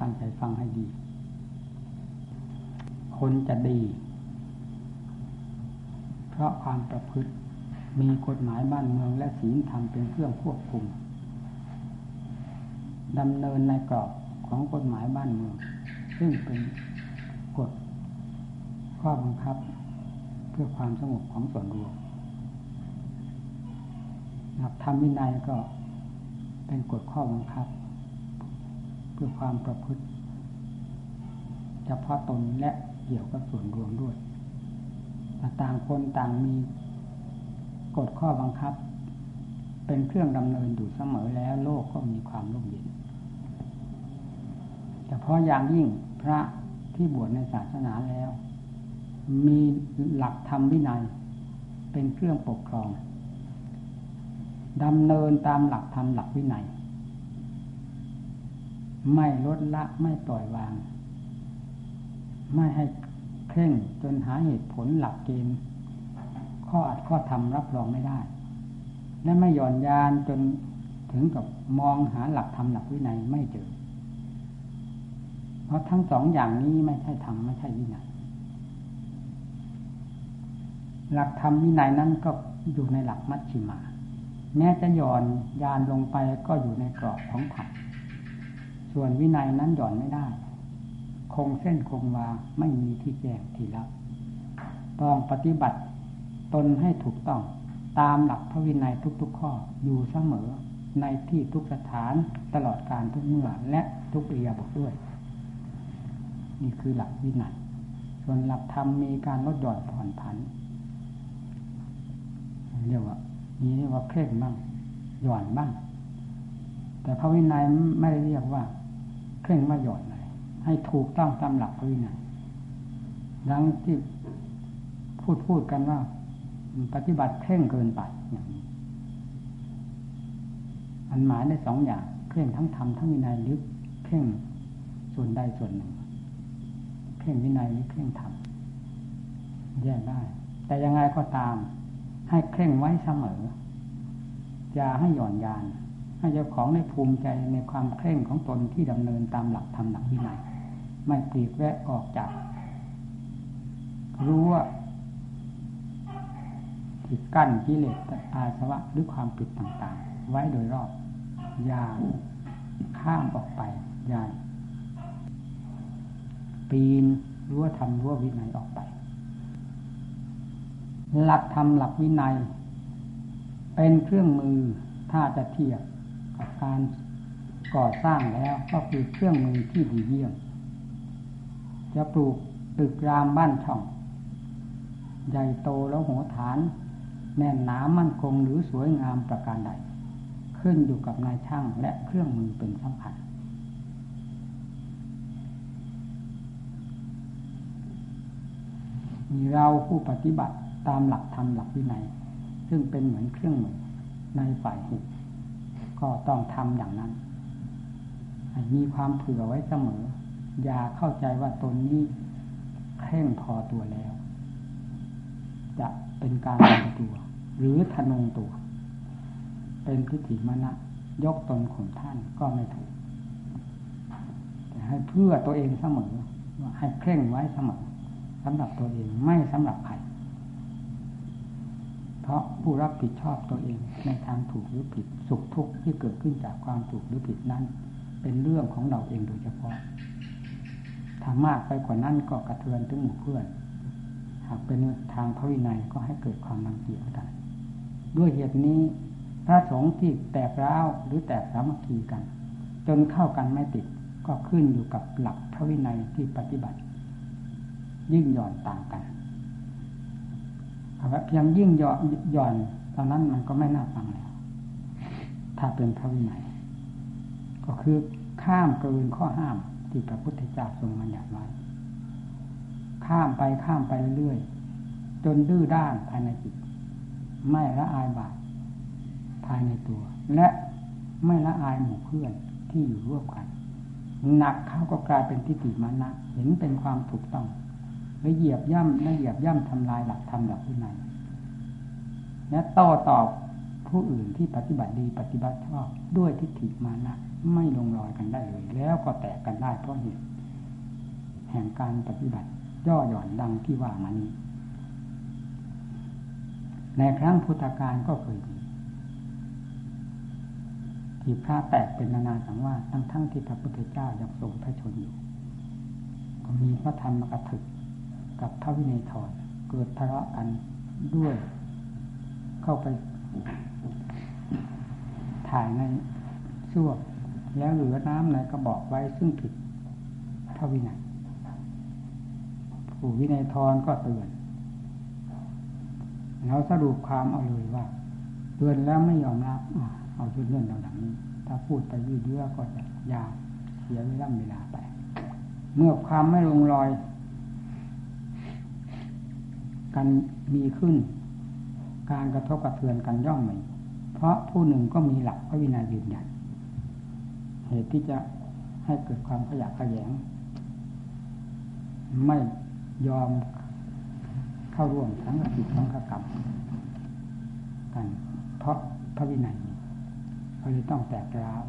ตั้งใจฟังให้ดี คนจะดี เพราะความประพฤติมีกฎหมายบ้านเมืองและศีลธรรมเป็นเครื่องควบคุมดำเนินในกรอบของกฎหมายบ้านเมือง ซึ่งเป็นกฎข้อบังคับ เพื่อความสงบของส่วนรวมหลักธรรมวินัยก็เป็นกฎข้อบังคับ เพื่อความประพฤติเฉพาะตนและเกี่ยวกับส่วนรวมด้วย ต่างคนต่างมีกฎข้อบังคับ เป็นเครื่องดำเนินอยู่เสมอแล้วโลกก็มีความร่มเย็นแต่เพาะอย่างยิ่งพระที่บวชในศาสนาแล้ว มีหลักธรรมวินัย เป็นเครื่องปกครองดำเนินตามหลักธรรมหลักวินัย ไม่ลดละไม่ปล่อยวาง ไม่ให้เคร่งจนหาเหตุผลหลักเกณฑ์ข้ออัดข้อทำรับรองไม่ได้ และไม่หย่อนยานจนถึงกับมองหาหลักธรรมหลักวินัยไม่เจอ เพราะทั้งสองอย่างนี้ไม่ใช่ธรรมไม่ใช่วินัยหลักธรรมวินัยนั้นก็อยู่ในหลักมัชชิมา แม้จะหย่อนยานลงไปก็อยู่ในกรอบของธรรม ส่วนวินัยนั้นหย่อนไม่ได้ คงเส้นคงวาไม่มีที่แจ้งที่รับต้องปฏิบัติตนให้ถูกต้องตามหลักพระวินัยทุก ๆ ข้ออยู่เสมอในที่ทุกสถานตลอดการทุกเมื่อและทุกเรียบด้วย นี่คือหลักวินัยส่วนหลักธรรมมีการลดหย่อนผ่อนผันเรียกว่านี้เรียกว่าเคร่งบ้างหย่อนบ้าง แต่พระวินัยไม่ได้เรียกว่า เคร่งว่าหย่อนอะไรให้ถูกต้องตามหลักพระวินัยดังที่พูดพูดกันว่า ปฏิบัติเคร่งเกินไปอย่างนี้อันหมายได้สองอย่างเคร่งทั้งธรรมทั้งวินัยหรือเคร่งส่วนใดส่วนหนึ่งเคร่งวินัยหรือเคร่งธรรมแยกได้ แต่ยังไงก็ตาม ให้เคร่งไว้เสมออย่าให้หย่อนยาน ให้เจ้าของได้ภูมิใจในความเคร่งของตนที่ดำเนินตามหลักธรรมหลักวินัยไม่ปลีกแวะออกจาก รู้ว่าที่กั้นกิเลสอาสวะหรือความผิดต่างๆ ไว้โดยรอบอย่าข้ามออกไปอย่าปีนรั้วธรรมรั้ววินัยออกไป หลักธรรมหลักวินัย เป็นเครื่องมือถ้าจะเทียบ กับการก่อสร้างแล้วก็คือเครื่องมือที่ดีเยี่ยม จะปลูกตึกรามบ้านช่อง ใหญ่โตแล้วหัวฐาน แน่นหนามั่นคงหรือสวยงามประการใด ขึ้นอยู่กับนายช่างและเครื่องมือเป็นสำคัญมีเราผู้ปฏิบัติตามหลักธรรมหลักวินัย ซึ่งเป็นเหมือนเครื่องมือในฝ่ายหุ ก็ต้องทำอย่างนั้นมีความเผื่อไว้เสมอ อย่าเข้าใจว่าตนนี้เคร่งพอตัวแล้ว จะเป็นการลงตัว หรือทนงตัว เป็นทิฏฐิมณะยกตนข่มท่านก็ไม่ถูก แต่ให้เพื่อตัวเองเสมอให้เคร่งไว้เสมอสำหรับตัวเองไม่สำหรับใคร ราะผู้รับผิดชอบตัวเองในทางถูกหรือผิด สุขทุกข์ที่เกิดขึ้นจากความถูกหรือผิดนั้น เป็นเรื่องของเราเองโดยเฉพาะถ้ามากไปกว่านั้นก็กระเทือนถึงหมู่เพื่อน หากเป็นทางพระวินัยก็ให้เกิดความรังเกียจได้ด้วยเหตุนี้พระสงฆ์ที่แตกร้าวหรือแตกสามัคคีกัน จนเข้ากันไม่ติดก็ขึ้นอยู่กับหลักพระวินัยที่ปฏิบัติ ยิ่งหย่อนต่างกัน เพียงยิ่งหย่อนหย่อนตอนนั้นมันก็ไม่น่าฟังแล้ว ถ้าเป็นพระวินัยก็คือข้ามเกินข้อห้ามที่พระพุทธเจ้าทรงบัญญัติไว้ ข้ามไปข้ามไปเรื่อยๆจนดื้อด้านภายในจิต ไม่ละอายบาปภายในตัว และไม่ละอายหมู่เพื่อนที่อยู่ร่วมกันหนักเขาก็กลายเป็นทิฏฐิมานะเห็นเป็นความถูกต้อง ละเหยียบย่ำและเหยียบย่ำทำลายหลักธรรมหลักวินัยและโต้ตอบผู้อื่นที่ปฏิบัติดีปฏิบัติชอบด้วยทิฏฐิมานะไม่ลงรอยกันได้เลย แล้วก็แตกกันได้เพราะเหตุแห่งการปฏิบัติ ย่อหย่อนดังที่ว่ามานี้ ในครั้งพุทธกาลก็เคยมีที่พระแตกเป็นนานาสังว่าทั้งทั้งที่พระพุทธเจ้ายังทรงพระชนอยู่ ก็มีพระธรรมกถึก กับพระวินัยทรเกิดทะเลาะกันด้วย เข้าไปถ่ายในซ่วมแล้วเหลือน้ำในกระบอกไว้ซึ่งผิดพระวินัยผู้วินัยทรก็เตือนแล้วสรุปความเอาเลยว่าเตือนแล้วไม่ยอมรับเอาชุดเรื่องเราดังนี้ถ้าพูดไปยืดเยื้อก็จะยาวเสียเวลาเวลาไป เมื่อความไม่ลงรอย กันมีขึ้น การกระทบกระเทือนกันย่อมมีเพราะผู้หนึ่งก็มีหลักพระวินัยยืนยันเหตุที่จะให้เกิดความขยะขยง ไม่ยอมเข้าร่วมทั้งกิจทั้งกรรมกัน เพราะพระวินัยเขาเลยต้องแตกร้าว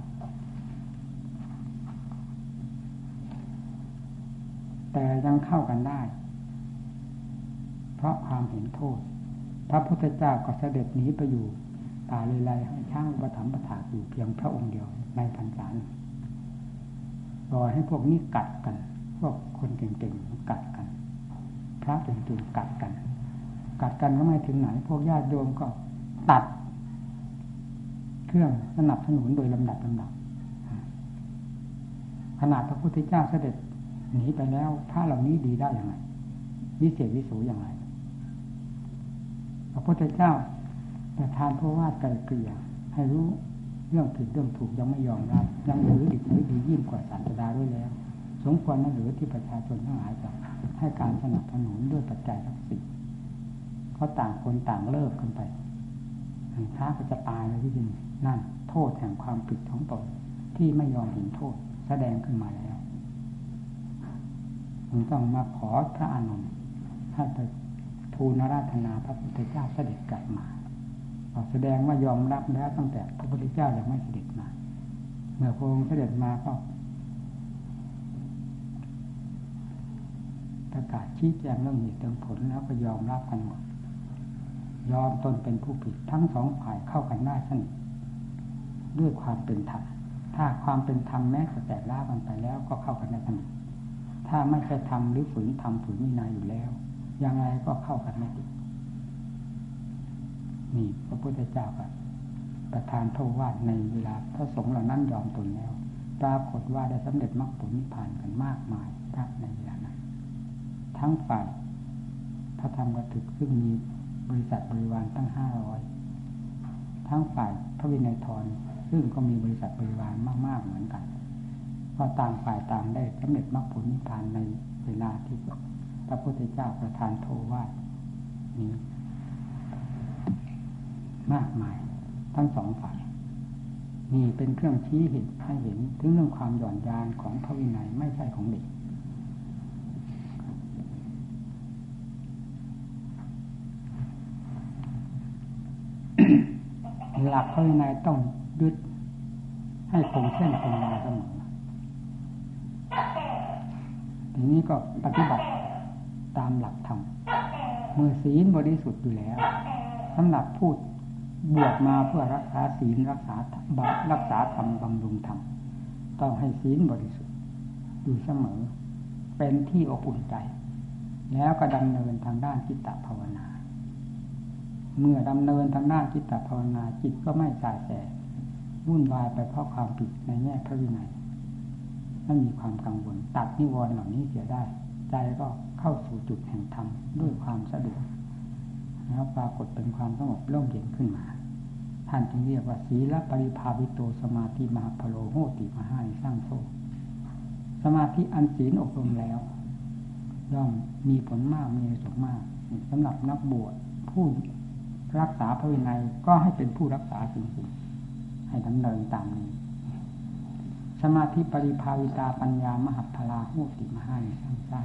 แต่ยังเข้ากันได้ เพราะความเห็นโทษ พระพุทธเจ้าก็เสด็จหนีไปอยู่ป่าเลยไรให้ช่างอุปถัมภ์ประถาอยู่เพียงพระองค์เดียวในพรรษาลอยให้พวกนี้กัดกัน พวกคนเก่งๆกัดกัน พระเก่งๆกัดกัน กัดกันก็ไม่ถึงไหน พวกญาติโยมก็ตัด เครื่องสนับสนุนโดยลำดับลำดับขนาดพระพุทธเจ้าเสด็จหนีไปแล้วพระเหล่านี้ดีได้อย่างไรวิเศษวิโสอย่างไร พระพุทธเจ้าประทานพระวาดไกลเกลี่ยให้รู้เรื่องผิดเรื่องถูกยังไม่ยอมรับ ยังหรือดิบหรือดียิ่งกว่าศาสดาด้วยแล้ว สมควรนะหรือที่ประชาชนทั้งหลายจะให้การสนับสนุนด้วยปัจจัยทั้งสี่เขาต่างคนต่างเลิกกันไปท้าก็จะตายเลยที่จริงนั่น โทษแห่งความผิดของตนที่ไม่ยอมเห็นโทษ แสดงขึ้นมาแล้วผมต้องมาขอพระอานนท์ให้ไป ทูลราธนาพระพุทธเจ้าเสด็จกลับมาแสดงว่ายอมรับแล้วตั้งแต่พระพุทธเจ้ายังไม่เสด็จมา เมื่อพระองค์เสด็จมาก็ประกาศชี้แจงเรื่องเหตุเรื่องผลแล้วก็ยอมรับกันหมด ยอมตนเป็นผู้ผิดทั้งสองฝ่ายเข้ากันได้สนิทด้วยความเป็นธรรม ถ้าความเป็นธรรมแม้จะแตกล่ากันไปแล้วก็เข้ากันได้สนิทถ้าไม่ใช่ธรรมหรือฝืนธรรมฝืนวินัยอยู่แล้ว ยังไงก็เข้ากันไม่ติดนี่พระพุทธเจ้าก็ประทานโทวาดในเวลาพระสงฆ์เหล่านั้นยอมตนแล้วปรากฏว่าได้สำเร็จมรรคผลนิพพานกันมากมายพระในเวลานั้น ทั้งฝ่ายพระธรรมกถึกซึ่งมีบริษัทบริวารตั้งห้าร้อยทั้งฝ่ายพระวินัยทรซึ่งก็มีบริษัทบริวารมาก ๆ เหมือนกันพอต่างฝ่ายต่างได้สำเร็จมรรคผลนิพพานในเวลาที่ ระพุทธเจ้าประทานโทวาดนี้มากมาย ทั้งสองฝ่ายนี่เป็นเครื่องชี้เห็นให้เห็นถึงเรื่องความหย่อนยานของพระวินัยไม่ใช่ของเด็กหลักพระวินัยต้องยึดให้คงเส้นคงวาเสมอทีนี้ก็ปฏิบัติ ตามหลักธรรมเมื่อศีลบริสุทธิ์อยู่แล้วสำหรับพูดบวชมาเพื่อรักษาศีลรักษารักษาธรรมบำรุงธรรมต้องให้ศีลบริสุทธิ์อยู่เสมอ เป็นที่อบอุ่นใจ แล้วก็ดำเนินทางด้านจิตตภาวนา เมื่อดำเนินทางด้านจิตตภาวนาจิตก็ไม่สายแสวุ่นวายไปเพราะความผิดในแง่พระวินัยไม่มีความกังวลตัดนิวรณ์เหล่านี้เสียได้ ใจก็เข้าสู่จุดแห่งธรรมด้วยความสะดวกแล้วปรากฏเป็นความสงบร่มเย็นขึ้นมา ท่านจึงเรียกว่าศีลปริภาวิโตสมาธิมหาพโลโหติมหาสร้างโซสมาธิอันศีลอบรมแล้ว ย่อมมีผลมากมีสุขมากสำหรับนักบวชผู้รักษาพระวินัยก็ให้เป็นผู้รักษาจริงๆให้ดำเนินตามนี้ สมาธิปริภาวิตาปัญญามหาพลาโหติมหาสร้างส ร้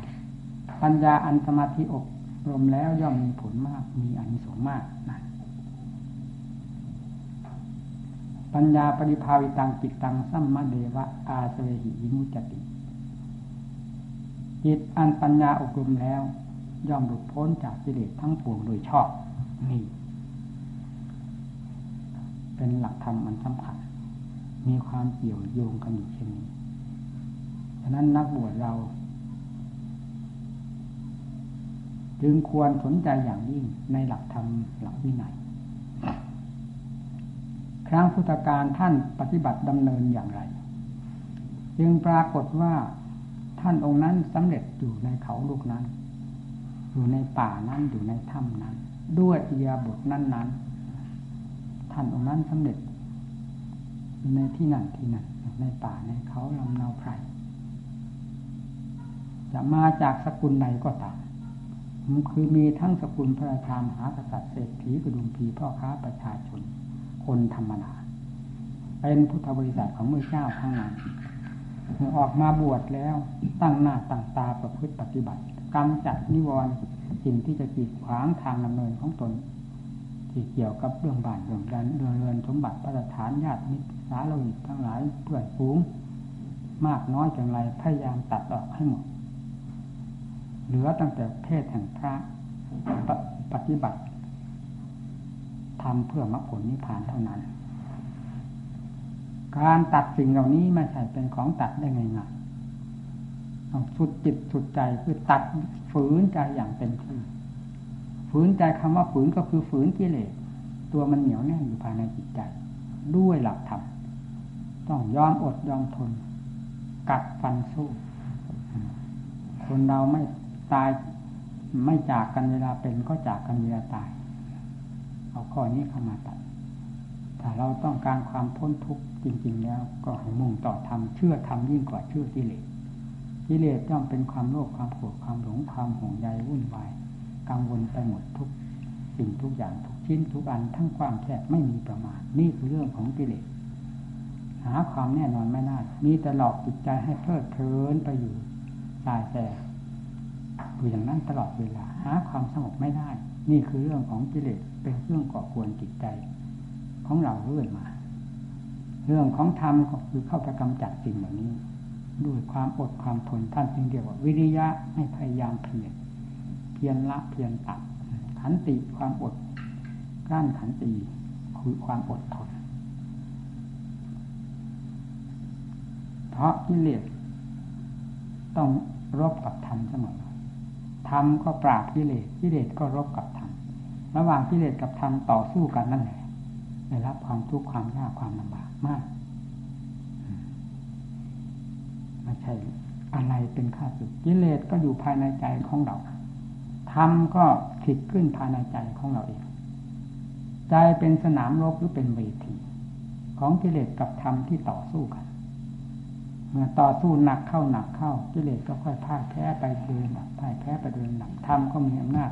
ปัญญาอันสมาธิอบรมแล้วย่อมมีผลมาก มีอานิสงส์มากนะปัญญาปริภาวิตังจิตตังสัมมาเดวะ อาเสวหิมุจติ จิตอันปัญญาอบรมแล้ว ย่อมหลุดพ้นจากกิเลสทั้งปวงโดยชอบ นี่ เป็นหลักธรรมอันสำคัญ มีความเกี่ยวโยงกันอยู่เช่นนี้ ฉะนั้นนักบวชเรา จึงควรสนใจอย่างยิ่งในหลักธรรมหลักวินัย ครั้งพุทธการท่านปฏิบัติดำเนินอย่างไร จึงปรากฏว่าท่านองค์นั้นสำเร็จอยู่ในเขาลูกนั้น อยู่ในป่านั้นอยู่ในถ้ำนั้น ด้วยอียาบทนั้นนั้นท่านองค์นั้นสำเร็จอยู่ในที่นั่นที่นั่นในป่าในเขาลำนาไพรจะมาจากสกุลใดก็ตาม คือมีทั้งสกุลพระราชามหากษัตริย์เศรษฐีกระดุมพีพ่อค้าประชาชน คนธรรมดาเป็นพุทธบริษัทของมือเจ้าทั้งนั้นออกมาบวชแล้วตั้งหน้าตั้งตาประพฤติปฏิบัติกำจัดนิวรณ์สิ่งที่จะกีดขวางทางดำเนินของตน ที่เกี่ยวกับเรื่องบ้านเรื่องดันเรื่องเรือนสมบัติพระฐานญาติมิตรสาโลหิตทั้งหลายเพื่อนฝูง มากน้อยอย่างไรพยายามตัดออกให้หมด เหลือตั้งแต่เพศแห่งพระปฏิบัติทำเพื่อมรรคผลนิพพานเท่านั้น การตัดสิ่งเหล่านี้ไม่ใช่เป็นของตัดได้ง่ายๆต้องสุดจิตสุดใจคือตัดฝืนใจอย่างเต็มที่ฝืนใจคำว่าฝืนก็คือฝืนกิเลสตัวมันเหนียวแน่นอยู่ภายในจิตใจ ด้วยหลักธรรมต้องยอมอดยอมทน กัดฟันสู้ คนเราไม่ ตายไม่จากกันเวลาเป็นก็จากกันเวลาตาย เอาข้อนี้เข้ามาตัด ถ้าเราต้องการความพ้นทุกข์จริง ๆ แล้ว ก็ให้มุ่งต่อธรรมเชื่อธรรมยิ่งกว่าเชื่อกิเลสกิเลสย่อมเป็นความโลภความโกรธความหลงความห่วงใยวุ่นวายกังวลไปหมดทุกสิ่งทุกอย่างทุกชิ้นทุกอันทั้งความแคบไม่มีประมาณนี่คือเรื่องของกิเลสหาความแน่นอนไม่ได้มีแต่หลอกจิตใจให้เพลิดเพลินไปอยู่ตายแต่ อยู่อย่างนั้นตลอดเวลาหาความสงบไม่ได้ นี่คือเรื่องของกิเลสเป็นเรื่องก่อควรจิตใจ ของเราเรื่อยมา เรื่องของธรรมก็คือเข้าไปกำจัดสิ่งเหล่านี้ ด้วยความอดความทนท่านจึงเรียกว่า วิริยะให้พยายามเพียรเพียรละเพียรตัดขันติความอดกลั้นขันติคือความอดทนเพราะกิเลสต้องรบกับธรรมเสมอ ธรรมก็ปราบกิเลสกิเลสก็รบกับธรรมระหว่างกิเลสกับธรรมต่อสู้กันนั่นแหละได้รับความทุกข์ความยากความลำบากมากไม่ใช่อะไรเป็นข้าศึกกิเลสก็อยู่ภายในใจของเราธรรมก็ขิดขึ้นภายในใจของเราเอง ใจเป็นสนามรบหรือเป็นเวที ของกิเลสกับธรรมที่ต่อสู้กัน ต่อสู้หนักเข้าหนักเข้ากิเลสก็ค่อยพ่ายแพ้ไปเดินหนักพ่ายแพ้ไปเดินหนักธรรมก็มีอำนาจ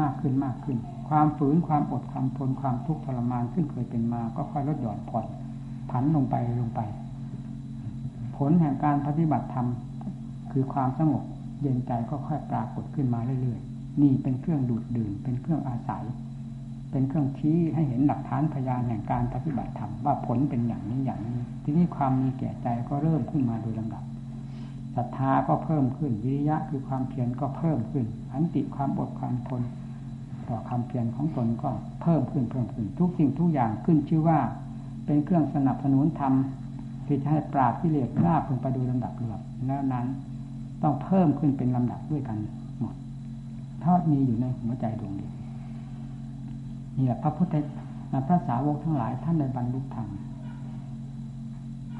มากขึ้นมากขึ้น ความฝืนความอดความทนความทุกข์ทรมานซึ่งเคยเป็นมา ก็ค่อยลดหย่อนผ่อนผันลงไปลงไป ผลแห่งการปฏิบัติธรรมคือความสงบเย็นใจก็ค่อยปรากฏขึ้นมาเรื่อยๆนี่เป็นเครื่องดูดดื่มเป็นเครื่องอาศัย เป็นเครื่องชี้ให้เห็นหลักฐานพยานแห่งการปฏิบัติธรรมว่าผลเป็นอย่างนี้อย่างนี้ ที่นี้ความมีแก่ใจก็เริ่มขึ้นมาโดยลำดับศรัทธาก็เพิ่มขึ้นวิริยะคือความเพียรก็เพิ่มขึ้นอันติความอดความทนต่อความเพียรของตนก็เพิ่มขึ้นเพิ่มขึ้น ทุกสิ่งทุกอย่างขึ้นชื่อว่า เป็นเครื่องสนับสนุนธรรมที่จะให้ปราบกิเลสราบลงไปโดยลำดับเรื่อยแล้วนั้น ต้องเพิ่มขึ้นเป็นลำดับด้วยกันหมดทอดมีอยู่ในหัวใจดวงเดียว นี่แหละพระพุทธพระสาวกทั้งหลายท่านได้บรรลุธรรม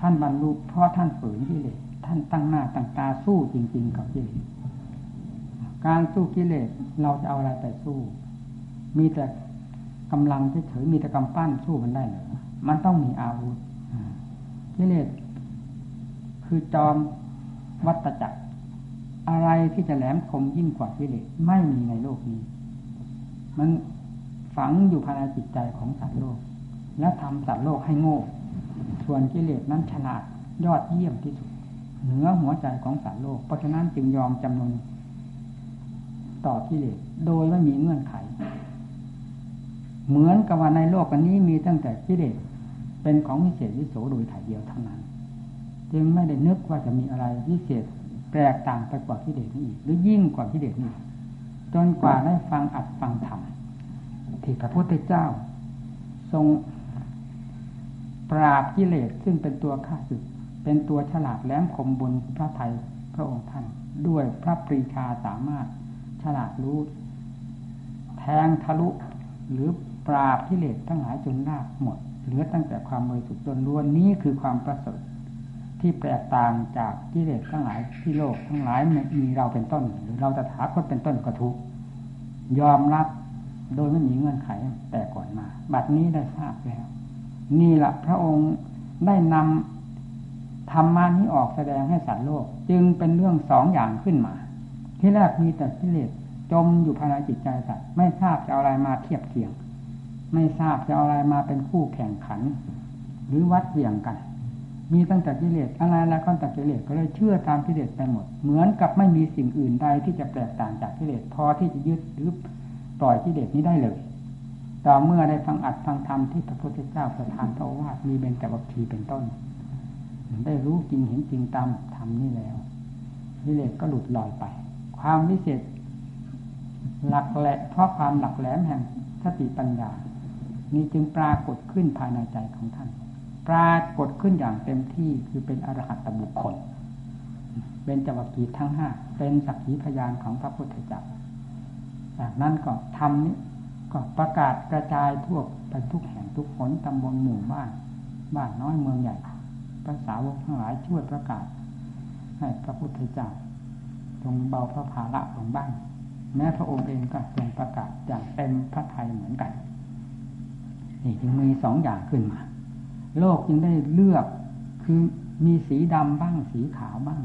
ท่านบรรลุเพราะท่านฝืนกิเลสท่านตั้งหน้าตั้งตาสู้จริง ๆ กับกิเลสการสู้กิเลสเราจะเอาอะไรไปสู้ มีแต่กำลังเฉยๆมีแต่กำปั้นสู้มันได้หรือมันต้องมีอาวุธกิเลสคือจอมวัตจักร อะไรที่จะแหลมคมยิ่งกว่ากิเลสไม่มีในโลกนี้ มัน ฝังอยู่ภายในจิตใจของสัตว์โลก และทำสัตว์โลกให้โง่ ส่วนกิเลสนั้นฉลาดยอดเยี่ยมที่สุด เหนือหัวใจของสัตว์โลก เพราะฉะนั้นจึงยอมจำนนต่อกิเลสโดยไม่มีเงื่อนไข เหมือนกับว่าในโลกอันนี้มีตั้งแต่กิเลสเป็นของวิเศษวิโสโดยถ่ายเดียวเท่านั้น จึงไม่ได้นึกว่าจะมีอะไรวิเศษแปลกต่างไปกว่ากิเลสนี้อีกหรือยิ่งกว่ากิเลสนี้จนกว่าได้ฟังอัดฟังธรรม ที่พระพุทธเจ้า ทรงปราบกิเลสซึ่งเป็นตัวข้าศึก เป็นตัวฉลาดแหลมคมบนพระไทยพระองค์ท่าน ด้วยพระปรีชาสามารถฉลาดรู้ แทงทะลุหรือปราบกิเลสทั้งหลายจนนาหมด เหลือตั้งแต่ความบริสุทธิ์ล้วนนี้คือความประเสริฐที่แปลกต่างจากกิเลสทั้งหลายที่โลกทั้งหลายมีเราเป็นต้น หรือเราจะถาคตเป็นต้นก็ทุกยอมรับ โดยไม่มีเงื่อนไขแต่ก่อนมา บัดนี้ได้ทราบแล้ว นี่แหละพระองค์ได้นำธรรมานี้ออกแสดงให้สัตว์โลก จึงเป็นเรื่องสองอย่างขึ้นมา ที่แรกมีแต่กิเลสจมอยู่ภายในจิตใจสัตว์ไม่ทราบจะเอาอะไรมาเทียบเทียง ไม่ทราบจะเอาอะไรมาเป็นคู่แข่งขัน หรือวัดเหวี่ยงกัน มีตั้งแต่กิเลสอะไรแล้วก็แต่กิเลสก็เลยเชื่อตามกิเลสไปหมด เหมือนกับไม่มีสิ่งอื่นใดที่จะแตกต่างจากกิเลสพอที่จะยึดหรือ ปล่อยกิเลสนี้ได้เลย ต่อเมื่อได้ฟังอัดฟังธรรมที่พระพุทธเจ้าประทานพระวามีเบญจวัคคีเป็นต้น ได้รู้จริงเห็นจริงตามธรรมนี้แล้วกิเลสก็หลุดลอยไป ความวิเศษหลักแหละเพราะความหลักแหลมแห่งสติปัญญา นี้จึงปรากฏขึ้นภายในใจของท่าน ปรากฏขึ้นอย่างเต็มที่คือเป็นอรหัตบุคคล เป็นจวักกีทั้งห้าเป็นสักขีพยานของพระพุทธเจ้า จากนั้นก็ทำนี้ก็ประกาศกระจายทั่วไปทุกแห่งทุกคนตำบลหมู่บ้าน บ้านน้อยเมืองใหญ่ภาษาวกทั้งหลายช่วยประกาศ ให้พระพุทธเจ้าทรงเบาพระภาระลงบ้าง แม้พระองค์เองก็ทรงประกาศอย่างเต็มพระทัยเหมือนกัน นี่จึงมีสองอย่างขึ้นมา โลกจึงได้เลือกคือมีสีดำบ้างสีขาวบ้าง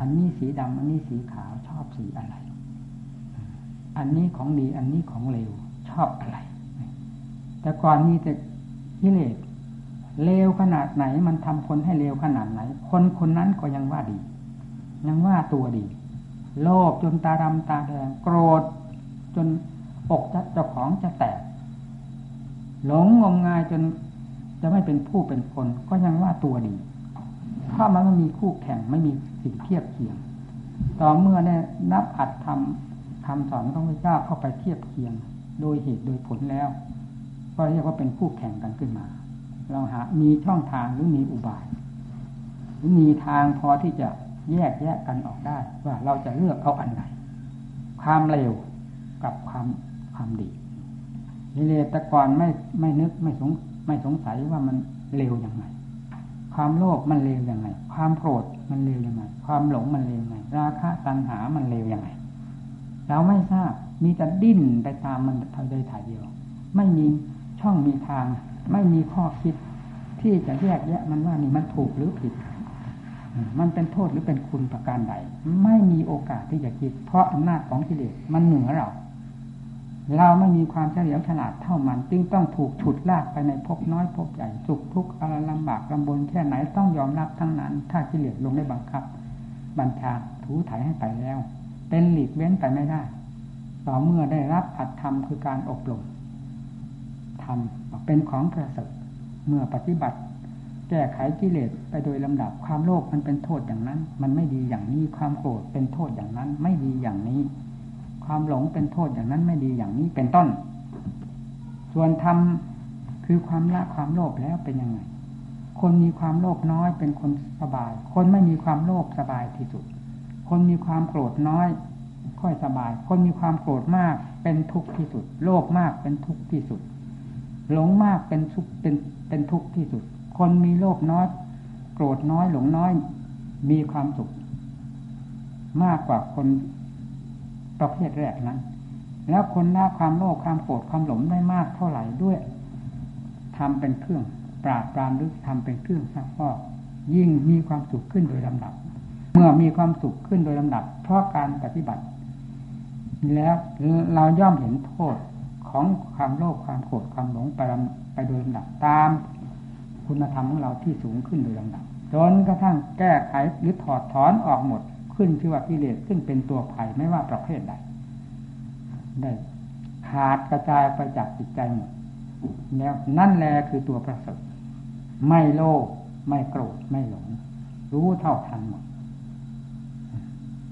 อันนี้สีดำอันนี้สีขาวชอบสีอะไร อันนี้ของดีอันนี้ของเลวชอบอะไร แต่ก่อนนี้แต่กิเลสเลวขนาดไหน มันทำคนให้เลวขนาดไหน คนคนนั้นก็ยังว่าดี ยังว่าตัวดี โลภจนตาดำตาแดงโกรธ จนอกเจ้าของจะแตก หลงงมงายจนจะไม่เป็นผู้เป็นคน ก็ยังว่าตัวดี เพราะมันไม่มีคู่แข่งไม่มีสิ่งเทียบเคียง ต่อเมื่อได้นับอัดทำ คำสอนของพระเจ้าเข้าไปเทียบเคียง โดยเหตุโดยผลแล้ว ก็เรียกว่าเป็นคู่แข่งกันขึ้นมา เราหา มีช่องทางหรือมีอุบายหรือมีทางพอที่จะแยกแยกกันออกได้ ว่าเราจะเลือกเอาอันไหนความเร็วกับความความดีนิเลตกรไม่ไม่นึกไม่สงไม่สงสัยว่ามันเร็วยังไง ความโลภมันเร็วยังไง ความโกรธมันเร็วยังไง ความหลงมันเร็วยังไง ราคะตัณหามันเร็วยังไง เราไม่ทราบมีแต่ดิ้นไปตามมันเท่าใดถ่ายเดียว ไม่มีช่องมีทาง ไม่มีข้อคิด ที่จะแยกแยะมันว่านี่มันถูกหรือผิด มันเป็นโทษหรือเป็นคุณประการใด ไม่มีโอกาสที่จะคิด เพราะอำนาจของกิเลสมันเหนือเรา เราไม่มีความเฉลียวฉลาดเท่ามัน จึงต้องถูกฉุดลากไปในภพน้อยภพใหญ่สุขทุกข์อะไรลำบากลำบนแค่ไหนต้องยอมรับทั้งนั้น ถ้ากิเลสลงได้บังคับ บัญชาถูถ่ายให้ไปแล้ว เป็นหลีกเว้นไปไม่ได้ ต่อเมื่อได้รับอัตธรรมคือการอบรมทำเป็นของประเสริฐเมื่อปฏิบัติ แก้ไขกิเลสไปโดยลำดับความโลภมันเป็นโทษอย่างนั้น มันไม่ดีอย่างนี้ความโกรธเป็นโทษอย่างนั้น ไม่ดีอย่างนี้ ความหลงเป็นโทษอย่างนั้นไม่ดีอย่างนี้เป็นต้น ส่วนธรรมคือความละความโลภแล้วเป็นยังไง คนมีความโลภน้อยเป็นคนสบาย คนไม่มีความโลภสบายที่สุด คนมีความโกรธน้อย ค่อยสบาย คนมีความโกรธมากเป็นทุกข์ที่สุด โลภมากเป็นทุกข์ที่สุด หลงมากเป็นทุกข์เป็นเป็นทุกข์ที่สุด คนมีโลภน้อย โกรธน้อย หลงน้อย มีความสุข มากกว่าคนประเภทแรกนั้น แล้วคนหน้าความโลภความโกรธความหลงได้มากเท่าไหร่ด้วยทำเป็นเครื่อง ปราบปรามหรือทำเป็นเครื่องซักฟอกยิ่งมีความสุขขึ้นโดยลำดับ เมื่อมีความสุขขึ้นโดยลำดับ เพราะการปฏิบัติ แล้วเราย่อมเห็นโทษของความโลภความโกรธความหลงไปไปโดยลำดับตาม คุณธรรมของเราที่สูงขึ้นโดยลำดับจนกระทั่งแก้ไขหรือถอดถอนออกหมด ขึ้นชื่อว่ากิเลสขึ้นเป็นตัวภัยไม่ว่าประเภทใดได้ขาดกระจายไปจากจิตใจหมดแล้วนั่นแหละคือตัวประเสริฐไม่โลภไม่โกรธไม่หลง รู้เท่าทันหมด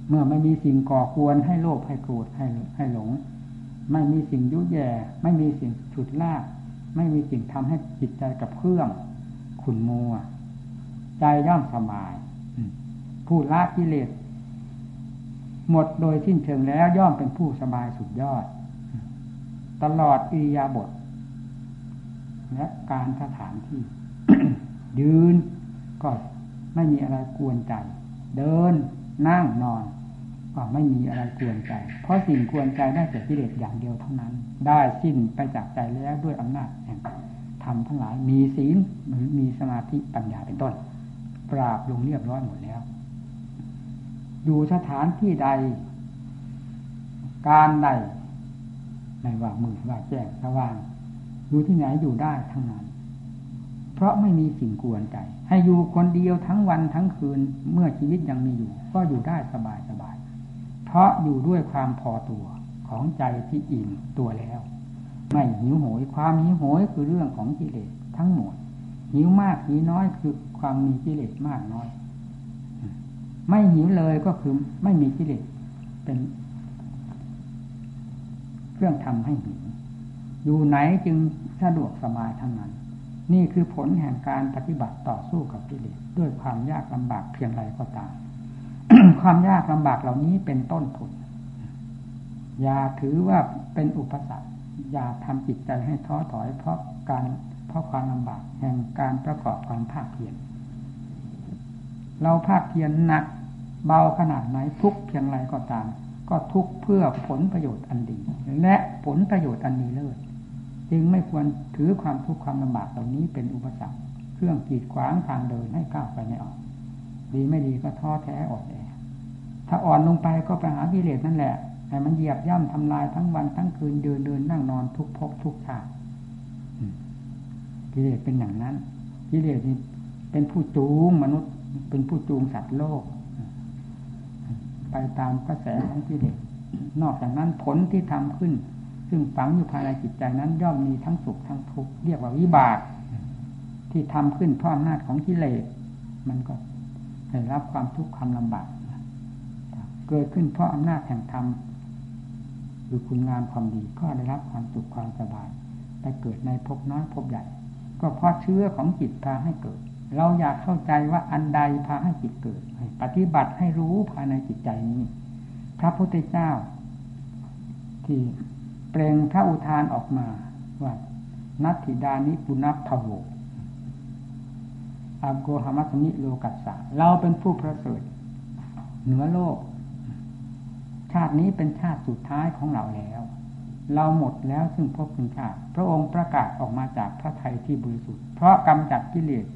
เมื่อไม่มีสิ่งก่อควรให้โลภให้โกรธให้ให้หลง ไม่มีสิ่งยุ่ยแย่ ไม่มีสิ่งฉุดลาก ไม่มีสิ่งทำให้จิตใจกับเครื่องขุนมัว ใจย่อมสบายผู้ละกิเลสหมดโดยสิ้นเชิงแล้วย่อมเป็นผู้สบายสุดยอด ตลอดอิยาบท และการสถานที่ ยืนก็ไม่มีอะไรกวนใจ เดินนั่งนอน ก็ไม่มีอะไรกวนใจ เพราะสิ่งกวนใจได้แต่กิเลสอย่างเดียวเท่านั้น ได้สิ้นไปจากใจแล้วด้วยอำนาจแห่งธรรมทั้งหลาย มีศีลหรือมีสมาธิปัญญาเป็นต้น ปราบลงเรียบร้อยหมดแล้ว อยู่สถานที่ใด การใดไม่ว่ามือว่าแจ้งสว่างอยู่ที่ไหนอยู่ได้ทั้งนั้น เพราะไม่มีสิ่งกวนใจ ให้อยู่คนเดียวทั้งวันทั้งคืน เมื่อชีวิตยังมีอยู่ ก็อยู่ได้สบาย เพราะอยู่ด้วยความพอตัวของใจที่อิ่มตัวแล้ว ไม่หิวโหยความหิวโหยคือเรื่องของกิเลสทั้งหมด หิวมากหิวน้อยคือความมีกิเลสมากน้อย ไม่หิวเลยก็คือไม่มีกิเลสเป็นเครื่องทำให้หิวอยู่ไหนจึงสะดวกสบายทั้งนั้น นี่คือผลแห่งการปฏิบัติต่อสู้กับกิเลสด้วยความยากลำบากเพียงไรก็ตาม ความยากลำบากเหล่านี้เป็นต้นทุน อย่าถือว่าเป็นอุปสรรค อย่าทำจิตใจให้ท้อถอยเพราะการเพราะความลำบากแห่งการประกอบความภาคเพียร เราภาคเพียรหนักเบาขนาดไหนทุกเพียงไรก็ตาม ก็ทุกเพื่อผลประโยชน์อันดี และผลประโยชน์อันดีเลิศจึงไม่ควรถือความทุกข์ความลำบากเหล่านี้เป็นอุปสรรค เครื่องกีดขวางทางเดินให้ก้าวไปไม่ออก ดีไม่ดีก็ท้อแท้อ่อนแอ ถ้าอ่อนลงไปก็ไปหากิเลสนั่นแหละให้มันเหยียบย่ำทำลายทั้งวันทั้งคืนเดินเดินนั่งนอนทุกภพทุกชาติกิเลสเป็นอย่างนั้น กิเลสนี่เป็นผู้จูงมนุษย์ เป็นผู้จูงสัตว์โลก ไปตามกระแสของกิเลสนอกจากนั้นผลที่ทำขึ้น ซึ่งฝังอยู่ภายในจิตใจนั้นย่อมมีทั้งสุขทั้งทุกข์เรียกว่าวิบาก ที่ทำขึ้นเพราะอำนาจของกิเลสมันก็ได้รับความทุกข์ความลำบาก เกิดขึ้นเพราะอำนาจแห่งธรรมหรือคุณงามความดีก็ได้รับความสุขความสบายไปเกิดในภพน้อยภพใหญ่ ก็เพราะเชื้อของจิตพาให้เกิด เราอยากเข้าใจว่าอันใดพาให้จิตเกิดปฏิบัติให้รู้ภายในจิตใจนี้ พระพุทธเจ้า ที่เปล่งพระอุทานออกมาว่านัตถิดานิปุณพโวอโกหามัสมิโลกัสสะเราเป็นผู้ประเสริฐเหนือโลก ชาตินี้เป็นชาติสุดท้ายของเราแล้ว เราหมดแล้วซึ่งพบคุณชาติ พระองค์ประกาศออกมาจากพระไทยที่บริสุทธิ์ เพราะกำจัดกิเลส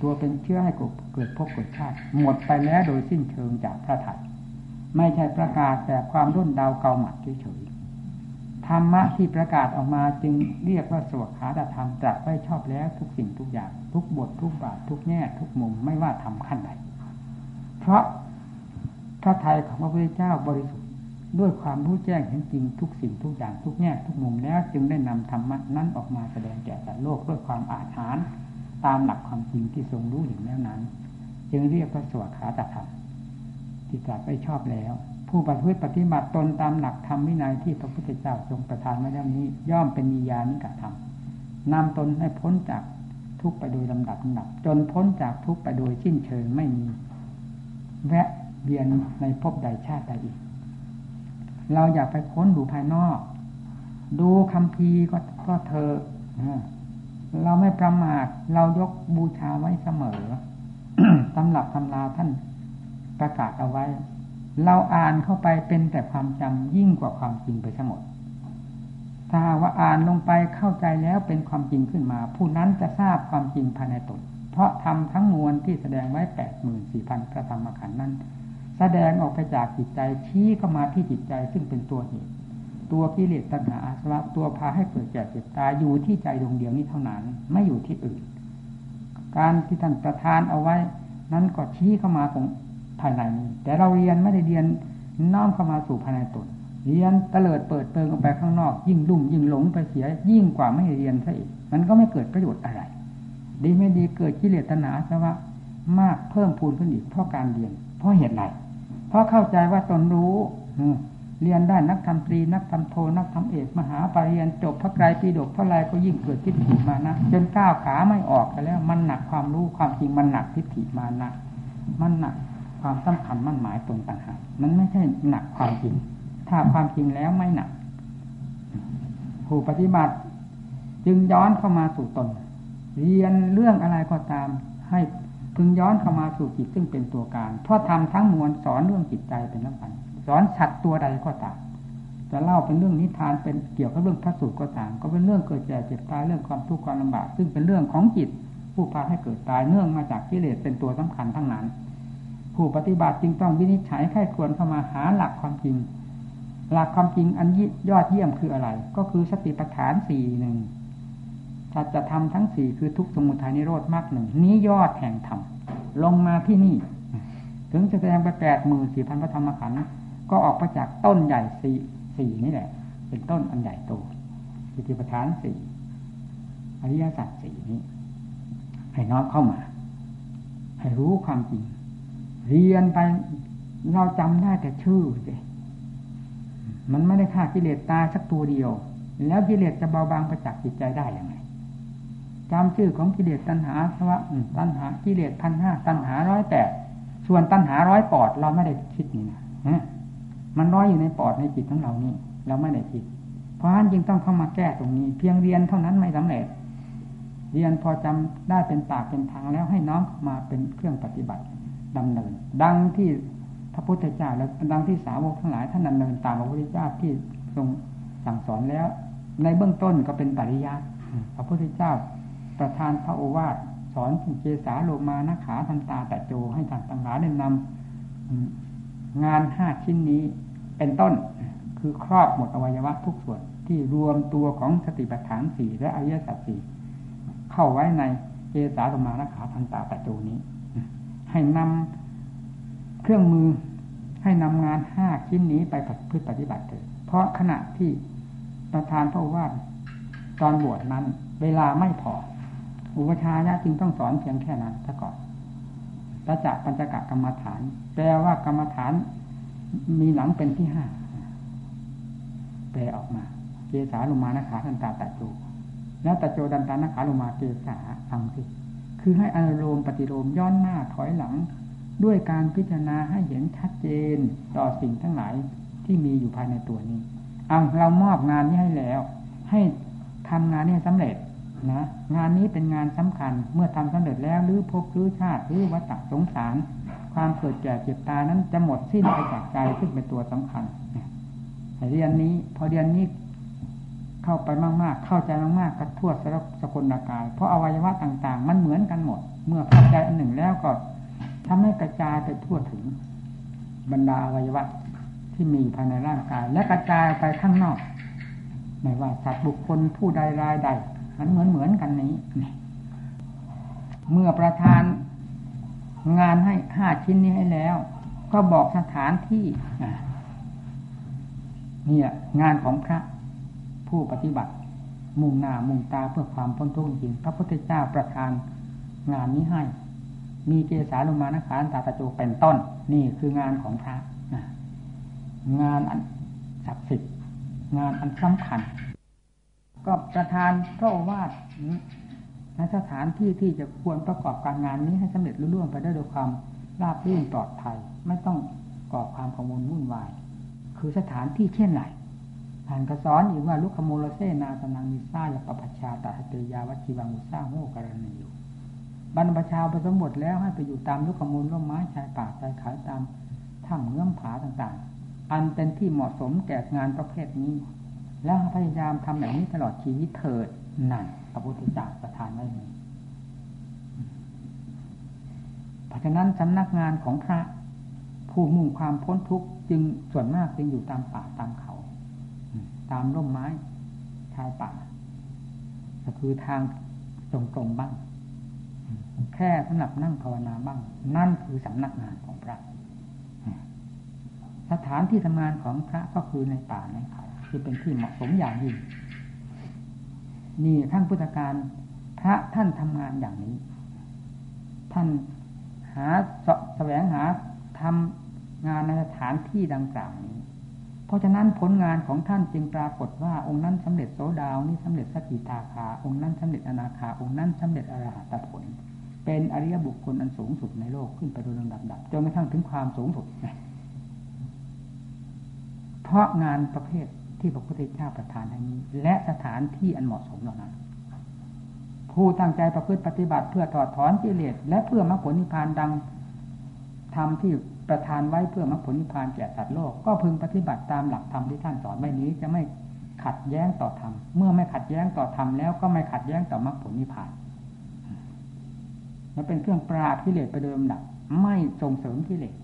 ตัวเป็นเชื้อให้เกิดพบเกิดชาติ หมดไปแล้วโดยสิ้นเชิงจากพระไทยไม่ใช่ประกาศแต่ความรุ่นดาวเกาหมัดเฉยธรรมะที่ประกาศออกมาจึงเรียกว่าสวขาดธรรมตรัสไว้ชอบแล้วทุกสิ่งทุกอย่าง ทุกบททุกบาททุกแง่ทุกมุมไม่ว่าทำขั้นใดเพราะพระไทยของพระพุทธเจ้าบริสุทธิ์ ด้วยความรู้แจ้งเห็นจริงทุกสิ่งทุกอย่างทุกแง่ทุกมุมแล้ว จึงได้นำธรรมะนั้นออกมาแสดงแก่สัตว์โลกด้วยความอาถรรพ์ตามหลักความจริงที่ทรงรู้อยู่แล้วนั้น จึงเรียกว่าสวขาตธรรมที่ตรัสไว้ชอบแล้ว ผู้ปฏิบัติปฏิบัติตนตามหลักธรรมวินัยที่พระพุทธเจ้าทรงประทานไว้แล้วนี้ ย่อมเป็นมียานิกธรรมนำตนให้พ้นจากทุกไปโดยลำดับลำดับ จนพ้นจากทุกไปโดยสิ้นเชิงไม่มี แวะเวียนในภพใดชาติใดอีก เราอยากไปค้นดูภายนอก ดูคำพีก็ก็เธอเราไม่ประมาทเรายกบูชาไว้เสมอตำหลับตำราท่านประกาศเอาไว้ เราอ่านเข้าไปเป็นแต่ความจำยิ่งกว่าความจริงไปทั้งหมดถ้าว่าอ่านลงไปเข้าใจแล้วเป็นความจริงขึ้นมา ผู้นั้นจะทราบความจริงภายในตนเพราะทำทั้งมวลที่แสดงไว้แปดหมื่นสี่พันพระธรรมขันธ์นั้น แสดงออกไปจากจิตใจชี้เข้ามาที่จิตใจซึ่งเป็นตัวเหตุ ตัวกิเลสตัณหาอาสวะตัวพาให้เกิดแก่เจ็บตายอยู่ที่ใจดวงเดียวนี้เท่านั้น ไม่อยู่ที่อื่น การที่ท่านประทานเอาไว้ นั้นก็ชี้เข้ามาตรงภายในนี้ แต่เราเรียนไม่ได้เรียนน้อมเข้ามาสู่ภายในตนเรียนเตลิดเปิดเปิงออกไปข้างนอก ยิ่งลุ่มยิ่งหลงไปเสีย ยิ่งกว่าไม่เรียนซะอีกมันก็ไม่เกิดประโยชน์อะไร ดีไม่ดีเกิดกิเลสตัณหาซะว่ามากเพิ่มพูนขึ้นอีกเพราะการเรียน เพราะเหตุไร เพราะเข้าใจว่าตนรู้เรียนได้นักธรรมตรีนักธรรมโทนักธรรมเอกมหาปรริญญาจบพระไตรปิฎกเท่าไรก็ยิ่งเกิดทิฏฐิมานะจนก้าวขาไม่ออกกันแล้ว มันหนักความรู้ความจริงมันหนักทิฏฐิมานะมันหนักความสำคัญมั่นหมายตรงต่างหากมันไม่ใช่หนักความจริง ถ้าความจริงแล้วไม่หนัก ผู้ปฏิบัติ จึงย้อนเข้ามาสู่ตน เรียนเรื่องอะไรก็ตาม ให้ พึงย้อนเข้ามาสู่จิตซึ่งเป็นตัวการ เพราะทำทั้งมวลสอนเรื่องจิตใจเป็นสำคัญสอนสัตว์ตัวใดก็ตามจะเล่าเป็นเรื่องนิทานเป็นเกี่ยวกับเรื่องพระสูตรก็ตามก็เป็นเรื่องเกิดแก่เจ็บตายเรื่องความทุกข์ความลำบาก ซึ่งเป็นเรื่องของจิต ผู้พาให้เกิดตายเนื่องมาจากกิเลสเป็นตัวสำคัญทั้งนั้น ผู้ปฏิบัติจึงต้องวินิจฉัยไข้ควรเข้ามาหาหลักความจริง หลักความจริงอันยอดเยี่ยมคืออะไร ก็คือสติปัฏฐานสี่หนึ่ง ถ้าจะทำทั้งสี่คือทุกสมุทัยนิโรธมากหนึ่งนี้ยอดแห่งธรรมลงมาที่นี่ ถึงจะแสดงไปแปดหมื่นสี่พันพระธรรมขันธ์ก็ออกมาจากต้นใหญ่สี่สี่นี่แหละ เป็นต้นอันใหญ่โตสติปัฏฐานสี่อริยสัจสี่นี้ ให้น้อมเข้ามา ให้รู้ความจริง เรียนไปเราจำได้แต่ชื่อสิมันไม่ได้ฆ่ากิเลสตายสักตัวเดียว แล้วกิเลสจะเบาบางไปจากษ์จิตใจได้อย่างไร จำชื่อของกิเลสตัณหาสวะตัณหากิเลสพันห้าตัณหาร้อยแปดส่วนตัณหาร้อยปอดเราไม่ได้คิดนี่นะมันร้อยอยู่ในปอดในจิตของเรานี่เราไม่ได้คิด เพราะฉะนั้นจึงต้องเข้ามาแก้ตรงนี้ เพียงเรียนเท่านั้นไม่สำเร็จ เรียนพอจำได้เป็นปากเป็นทางแล้วให้น้องมาเป็นเครื่องปฏิบัติดำเนิน ดังที่พระพุทธเจ้าและดังที่สาวกทั้งหลายท่านดำเนินตามพระพุทธเจ้าที่ทรงสั่งสอนแล้ว ในเบื้องต้นก็เป็นปริยัติพระพุทธเจ้า ประทานพระโอวาทสอนเจสาโลมานาขาทันตาแต่โจให้ท่านต่างหลายได้นำงานห้าชิ้นนี้เป็นต้นคือครอบหมดอวัยวะทุกส่วนที่รวมตัวของสติปัฏฐานสี่และอริยสัจสี่เข้าไว้ในเจสาโลมานาขาทันตาแต่โจนี้ ให้นำเครื่องมือให้นำงานห้าชิ้นนี้ไปพฤติปฏิบัติเถิดเพราะขณะที่ประธานพระวาทตอนบวชนั้น เวลาไม่พอ อุปชายะจึงต้องสอนเพียงแค่นั้นซะก่อนตะจักปัญจกะกรรมฐาน แปลว่ากรรมฐาน มีหลังเป็นที่ห้าแปลออกมาเกสาลุมานะขาทันตาตะโจแล้วตะโจดันตานะขาลุมาเกสาฟังสิคือให้อารมณ์ปฏิโลมย้อนหน้าถอยหลัง ด้วยการพิจารณาให้เห็นชัดเจนต่อสิ่งทั้งหลายที่มีอยู่ภายในตัวนี้เอาเรามอบงานนี้ให้แล้ว ให้ทำงานนี้สำเร็จ นะงานนี้เป็นงานสำคัญเมื่อทำสำเร็จแล้วหรือพบหรือชาติหรือวัฏสงสาร ความเกิดแก่เจ็บตายนั้นจะหมดสิ้นไปจากใจซึ่งเป็นตัวสำคัญเรียนนี้ พอเรียนนี้เข้าไปมากๆ เข้าใจมากๆกระทั่วสกุลกาย เพราะอวัยวะต่าง ๆ มันเหมือนกันหมด เมื่อเข้าใจอันหนึ่งแล้วก็ทำให้กระจายไปทั่วถึงบรรดาอวัยวะที่มีภายในร่างกาย และกระจายไปข้างนอก ไม่ว่าสัตว์บุคคลผู้ใดรายใด มันเหมือนเหมือนกันนี้เมื่อประธานงานให้ห้าชิ้นนี้ให้แล้ว ก็บอกสถานที่เนี่ยงานของพระผู้ปฏิบัติ มุ่งหน้ามุ่งตาเพื่อความพ้นทุกข์จริงพระพุทธเจ้าประทานงานนี้ให้ มีเกสาลุมานะคานตาตะโจเป็นต้น นี่คืองานของพระงานอันศักดิ์สิทธิ์งานอันสำคัญ ก็ประธานพระโอวาทในสถานที่ที่จะควรประกอบการงานนี้ให้สำเร็จรุ่่วงไปได้โดยความราบรื่นปลอดภัย ไม่ต้องก่อความขมุนวุ่นวาย คือสถานที่เช่นไรท่านก็สอนอีกว่าลุคโมลเซนาสนังมิซ่ายาปปชาตาเตยาวัชิวังุซ่าโมกรณีอยู่บรรพชาไปสมบทแล้วให้ไปอยู่ตามลุคโมลร่มไม้ชายป่าชายขายตามถ้ำเงื่อมผาต่างๆ อันเป็นที่เหมาะสมแก่งานประเภทนี้ แล้วพยายามทำแบบนี้ตลอดชีวิตเถิดนั่นพระพุทธเจ้าประทานไว้นี้เพราะฉะนั้นสำนักงานของพระผู้มุ่งความพ้นทุกข์จึงส่วนมากจึงอยู่ตามป่าตามเขา ตามร่มไม้ชายป่า ก็คือทางตรงๆบ้าง แค่สำหรับนั่งภาวนาบ้าง นั่นคือสำนักงานของพระ สถานที่ทำงานของพระก็คือในป่าในเขา คือเป็นที่เหมาะสมอย่างยิ่งนี่ท่านพุทธการพระท่านทำงานอย่างนี้ ท่านหาแสวงหาทำงานในสถานที่ดังกล่าวนี้ เพราะฉะนั้นผลงานของท่านจึงปรากฏว่าองค์นั้นสำเร็จโสดาวนี้สำเร็จสกิทาคา องค์นั้นสำเร็จอนาคา องค์นั้นสำเร็จอรหัตผล เป็นอริยบุคคลอันสูงสุดในโลกขึ้นไปโดยลำดับดบจนกระทั่งถึงความสูงสุดเพราะงานประเภท ที่พระพุทธเจ้าประทานให้นี้ และสถานที่อันเหมาะสมเหล่านั้นผู้ตั้งใจประพฤติปฏิบัติเพื่อถอดถอนกิเลสและเพื่อมรรคผลนิพพานดังธรรมที่ประทานไว้เพื่อมรรคผลนิพพานแก่สัตว์โลกก็พึงปฏิบัติตามหลักธรรมที่ท่านสอนไว้นี้จะไม่ขัดแย้งต่อธรรมเมื่อไม่ขัดแย้งต่อธรรมแล้วก็ไม่ขัดแย้งต่อมรรคผลนิพพานมันเป็นเครื่องปราบกิเลสไปโดยลำดับไม่ส่งเสริมกิเลส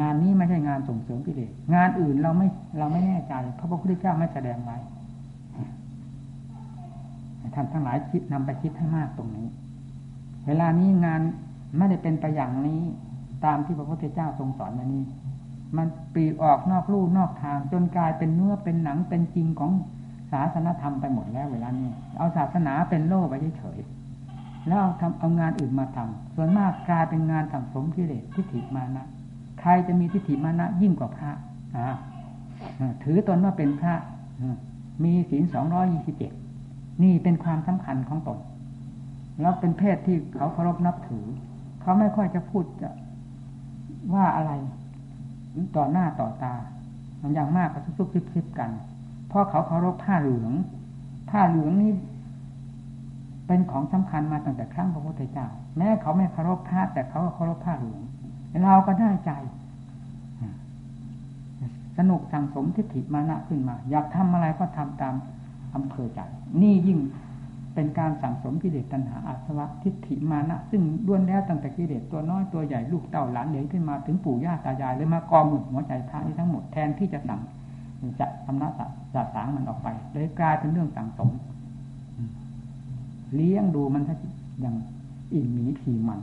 งานนี้ไม่ใช่งานส่งเสริมกิเลสงานอื่นเราไม่เราไม่แน่ใจพระพุทธเจ้าไม่แสดงไว้ท่านทั้งหลายคิดนำไปคิดให้มากตรงนี้ เวลานี้งานไม่ได้เป็นไปอย่างนี้ตามที่พระพุทธเจ้าทรงสอนมานี้ มันปีกออกนอกลู่นอกทาง จนกลายเป็นเนื้อเป็นหนังเป็นจริงของศาสนธรรมไปหมดแล้วเวลานี้ เอาศาสนาเป็นโลกไปเฉยแล้วเอาทำเอางานอื่นมาทำส่วนมากกลายเป็นงานสังสมกิเลสทิฏฐิมานะ ใครจะมีทิฏฐิมานะยิ่งกว่าพระถือตนว่าเป็นพระมีศีลสองร้อยี่สิบเจ็ดนี่เป็นความสำคัญของตน แล้วเป็นเพศที่เขาเคารพนับถือ เขาไม่ค่อยจะพูดจะว่าอะไร ต่อหน้าต่อตา มันอย่างมากก็ซุบๆซิบๆกัน เพราะเขาเคารพผ้าเหลือง ผ้าเหลืองนี่เป็นของสำคัญมาตั้งแต่ครั้งพระพุทธเจ้า แม้เขาไม่เคารพผ้าแต่เขาก็เคารพผ้าเหลือง เราก็ได้ใจ สนุกสังสมทิฏฐิมานะขึ้นมา อยากทำอะไรก็ทำตามอำเภอใจ นี่ยิ่งเป็นการสั่งสมกิเลสตัณหาอาสวะทิฏฐิมานะ ซึ่งด้วนแล้วตั้งแต่กิเลสตัวน้อยตัวใหญ่ลูกเต่าหลานเหลนขึ้นมาถึงปู่ย่าตายายเลยมากองหนุนหัวใจพระนี้ทั้งหมดแทนที่จะสั่งจะทำนาจะสางมันออกไปเลยกลายเป็นเรื่องสั่งสม เลี้ยงดูมันถ้าอย่างอิ่มหมีผีมัน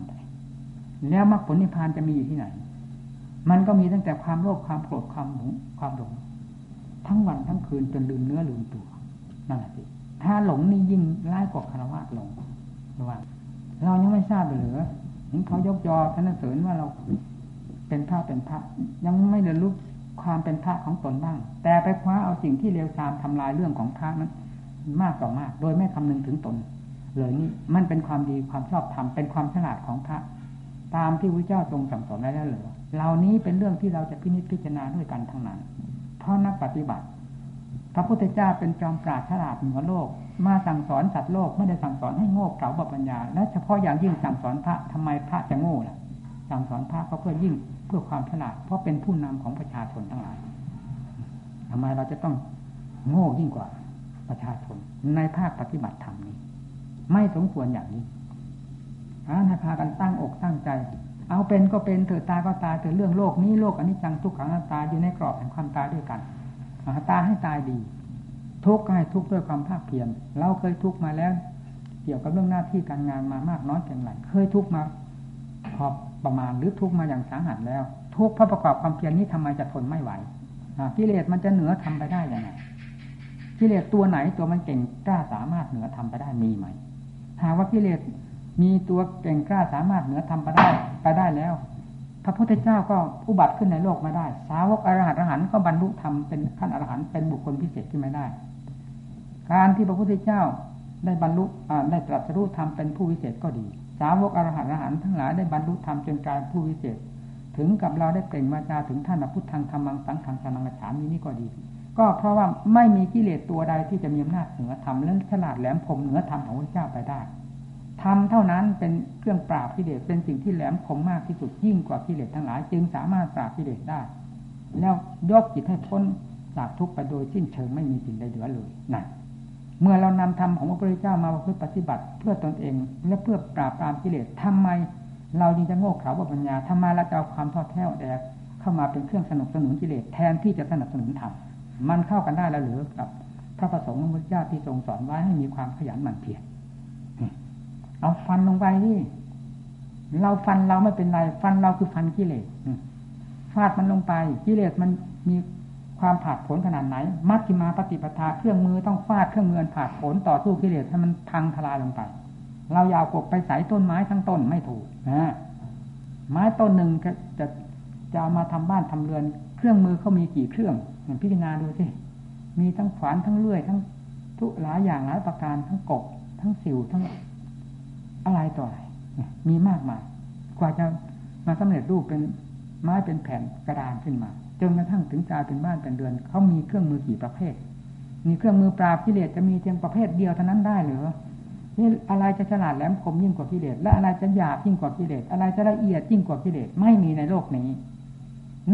แล้วมรรคผลนิพพานจะมีอยู่ที่ไหน มันก็มีตั้งแต่ความโลภความโกรธความหลงความหลงทั้งวันทั้งคืนจนลืมเนื้อลืมตัวนั่นแหละสิถ้าหลงนี่ยิ่งร้ายกว่าคารวะหลงระว่า เรายังไม่ทราบเลยเหรอเห็นเขายกยอพระนเสริญว่าเราเป็นพระเป็นพระ ยังไม่เรียนรู้ความเป็นพระของตนบ้าง แต่ไปคว้าเอาสิ่งที่เลวทรามทำลายเรื่องของพระนั้น มากต่อมาก โดยไม่คำนึงถึงตน เลยนี่มันเป็นความดีความชอบธรรมเป็นความฉลาดของพระ ตามที่พระเจ้าทรงสั่งสอนไว้แล้วเหรอเหล่านี้เป็นเรื่องที่เราจะพินิจพิจารณาด้วยกันทั้งนั้น เพราะนักปฏิบัติ พระพุทธเจ้าเป็นจอมปราดฉลาดเหนือโลก มาสั่งสอนสัตว์โลกไม่ได้สั่งสอนให้โง่เขลาบปัญญา และเฉพาะอย่างยิ่งสั่งสอนพระทำไมพระจะโง่ล่ะ สั่งสอนพระก็เพื่อยิ่งเพื่อความฉลาด เพราะเป็นผู้นำของประชาชนทั้งหลายทำไมเราจะต้องโง่ยิ่งกว่าประชาชนในภาคปฏิบัติธรรมนี้ ไม่สมควรอย่างนี้ อาให้พากันตั้งอกตั้งใจ เอาเป็นก็เป็นเถิดตายก็ตายเถิดเรื่องโลกนี้โลกอันนี้จังทุกขังตาอยู่ในกรอบแห่งความตายด้วยกันตายให้ตายดี ทุกข์ให้ทุกข์ด้วยความภาคเพียรเราเคยทุกข์มาแล้ว เกี่ยวกับเรื่องหน้าที่การงานมามากน้อยเพียงไรเคยทุกข์มาพอประมาณหรือทุกข์มาอย่างสาหัสแล้ว ทุกข์เพราะประกอบความเพียรนี้ทำไมจะทนไม่ไหวกิเลสมันจะเหนือทำไปได้ยังไงกิเลสตัวไหนตัวมันเก่งกล้าสามารถเหนือทำไปได้มีไหมหากว่ากิเลส มีตัวเก่งกล้าสามารถเหนือทำไปได้ไปได้แล้ว พระพุทธเจ้าก็ผู้บัติขึ้นในโลกมาได้ สาวกอรหัตอรหันก็บรรลุธรรมเป็นขั้นอรหันเป็นบุคคลพิเศษขึ้นมาได้ การที่พระพุทธเจ้าได้บรรลุได้ตรัสรู้ธรรมเป็นผู้วิเศษก็ดี สาวกอรหัตอรหันทั้งหลายได้บรรลุธรรมจนกลายผู้วิเศษ ถึงกับเราได้เปล่งมาจาถึงท่านพุทธังธรรมังสังขังสนังฉามีนี่ก็ดี ก็เพราะว่าไม่มีกิเลสตัวใดที่จะมีอำนาจเหนือธรรมและฉลาดแหลมคมเหนือธรรมของพระเจ้าไปได้ ธรรมเท่านั้นเป็นเครื่องปราบกิเลสเป็นสิ่งที่แหลมคมมากที่สุดยิ่งกว่ากิเลสทั้งหลาย จึงสามารถปราบกิเลสได้ แล้วยกจิตให้พ้นจากทุกข์ไปโดยสิ้นเชิงไม่มีสิ่งใดเหลือเลยนั่นเมื่อเรานำธรรมของพระพุทธเจ้ามาเพื่อปฏิบัติ เพื่อตนเอง และเพื่อปราบปรามกิเลสทำไม เราจึงจะโง่เขลาปัญญาทำไมเราจะเอาความทอดแท้แดกเข้ามาเป็นเครื่องสนับสนุนกิเลสแทนที่จะสนับสนุนธรรมมันเข้ากันได้แล้วหรือกับพระประสงค์ของพระเจ้าที่ทรงสอนไว้ให้มีความขยันหมั่นเพียร เอาฟันลงไปที่ เราฟันเราไม่เป็นไร ฟันเราคือฟันกิเลสฟาดมันลงไปกิเลสมันมีความผาดผลขนาดไหน มัดกิมาปฏิปทาเครื่องมือต้องฟาดเครื่องมือผาดผลต่อสู้กิเลสให้มันพังทลายลงไป เรายาวกบไปใส่ต้นไม้ทั้งต้นไม่ถูกนะไม้ต้นหนึ่งจะจะเอามาทำบ้านทำเรือน เครื่องมือเขามีกี่เครื่องพิจารณาดูสิมีทั้งขวานทั้งเลื่อยทั้งทุกหลายอย่างหลายประการทั้งกบทั้งสิวทั้ง อะไรต่ออะไรมีมากมาย กว่าจะมาสำเร็จรูปเป็นไม้เป็นแผ่นกระดานขึ้นมา จนกระทั่งถึงกลายเป็นบ้านเป็นเดือน เขามีเครื่องมือกี่ประเภท มีเครื่องมือปราบกิเลสจะมีเพียงประเภทเดียวเท่านั้นได้หรือนี่อะไรจะฉลาดแหลมคมยิ่งกว่ากิเลส และอะไรจะหยาบยิ่งกว่ากิเลส อะไรจะละเอียดยิ่งกว่ากิเลส ไม่มีในโลกนี้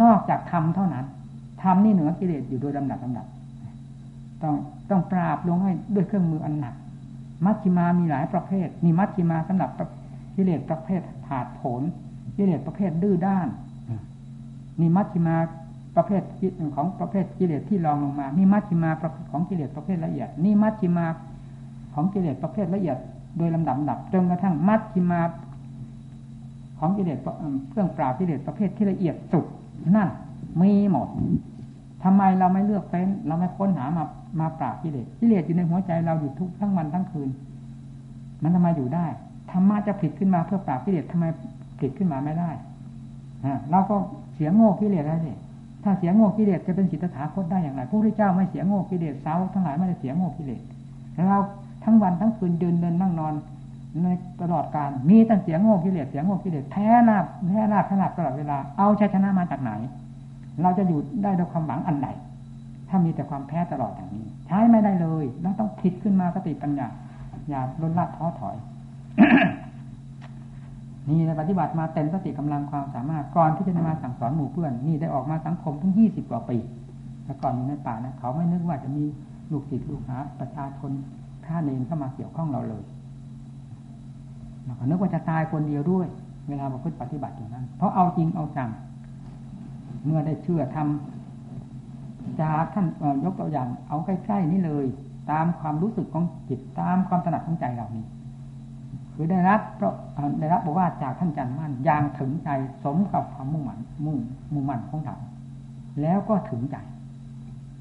นอกจากธรรมเท่านั้น ธรรมนี่เหนือกิเลสอยู่โดยลำดับลำดับ ต้องต้องปราบลงให้ด้วยเครื่องมืออันหนัก มัชฌิมามีหลายประเภทนี่มัชฌิมาสำหรับกิเลสประเภทถาดผลกิเลสประเภทดื้อด้านนี่มัชฌิมาประเภทของประเภทกิเลสที่รองลงมา นี่มัชฌิมาของกิเลสประเภทละเอียด นี่มัชฌิมาของกิเลสประเภทละเอียด โดยลำดับดับจนกระทั่งมัชฌิมาของกิเลสเครื่องปราบกิเลสประเภทที่ละเอียดสุดนั่นมีหมดทำไมเราไม่เลือกเฟ้นเราไม่ค้นหามา มาปราบกิเลสกิเลสอยู่ในหัวใจเราอยู่ทุกทั้งวันทั้งคืน มันทำไมอยู่ได้ธรรมะจะผิดขึ้นมาเพื่อปราบกิเลสทำไมผิดขึ้นมาไม่ได้เราก็เสียงโง่กิเลสแล้วสิถ้าเสียงโง่กิเลสจะเป็นสิทธาคตได้อย่างไรพระพุทธเจ้าไม่เสียงโง่กิเลสสาวทั้งหลายไม่ได้เสียงโง่กิเลสเราทั้งวันทั้งคืนเดินเดินนั่งนอนในตลอดการมีแต่เสียงโง่กิเลสเสียงโง่กิเลสแท้นาบแท้นาบขนาดตลอดเวลาเอาชัยชนะมาจากไหน เราจะอยู่ได้ด้วยความหวังอันใด ถ้ามีแต่ความแพ้ตลอดอย่างนี้ ใช้ไม่ได้เลยเราต้องผิดขึ้นมาสติปัญญาอย่าล้นลาดท้อถอย นี่ในปฏิบัติมาเต็มสติกำลังความสามารถก่อนที่จะมาสั่งสอนหมู่เพื่อน นี่ได้ออกมาสังคมทั้งยี่สิบกว่าปีแต่ก่อนอยู่ในป่านะเขาไม่นึกว่าจะมีลูกศิษย์ลูกหา ประชาชนท่าเนนเข้ามาเกี่ยวข้องเราเลยเราก็นึกว่าจะตายคนเดียวด้วย เวลาประพฤติปฏิบัติอย่างนั้น เพราะเอาจริงเอาจังเมื่อได้เชื่อทำ จากท่านยกตัวอย่าง เอาใกล้ๆนี่เลย ตามความรู้สึกของจิตตามความถนัดของใจเรานี่คือได้รับเพราะได้รับบอกว่าจากท่านจันมั่นอย่างถึงใจสมกับความมุ่งมั่นมุ่งมุ่งมั่นของเราแล้วก็ถึงใจ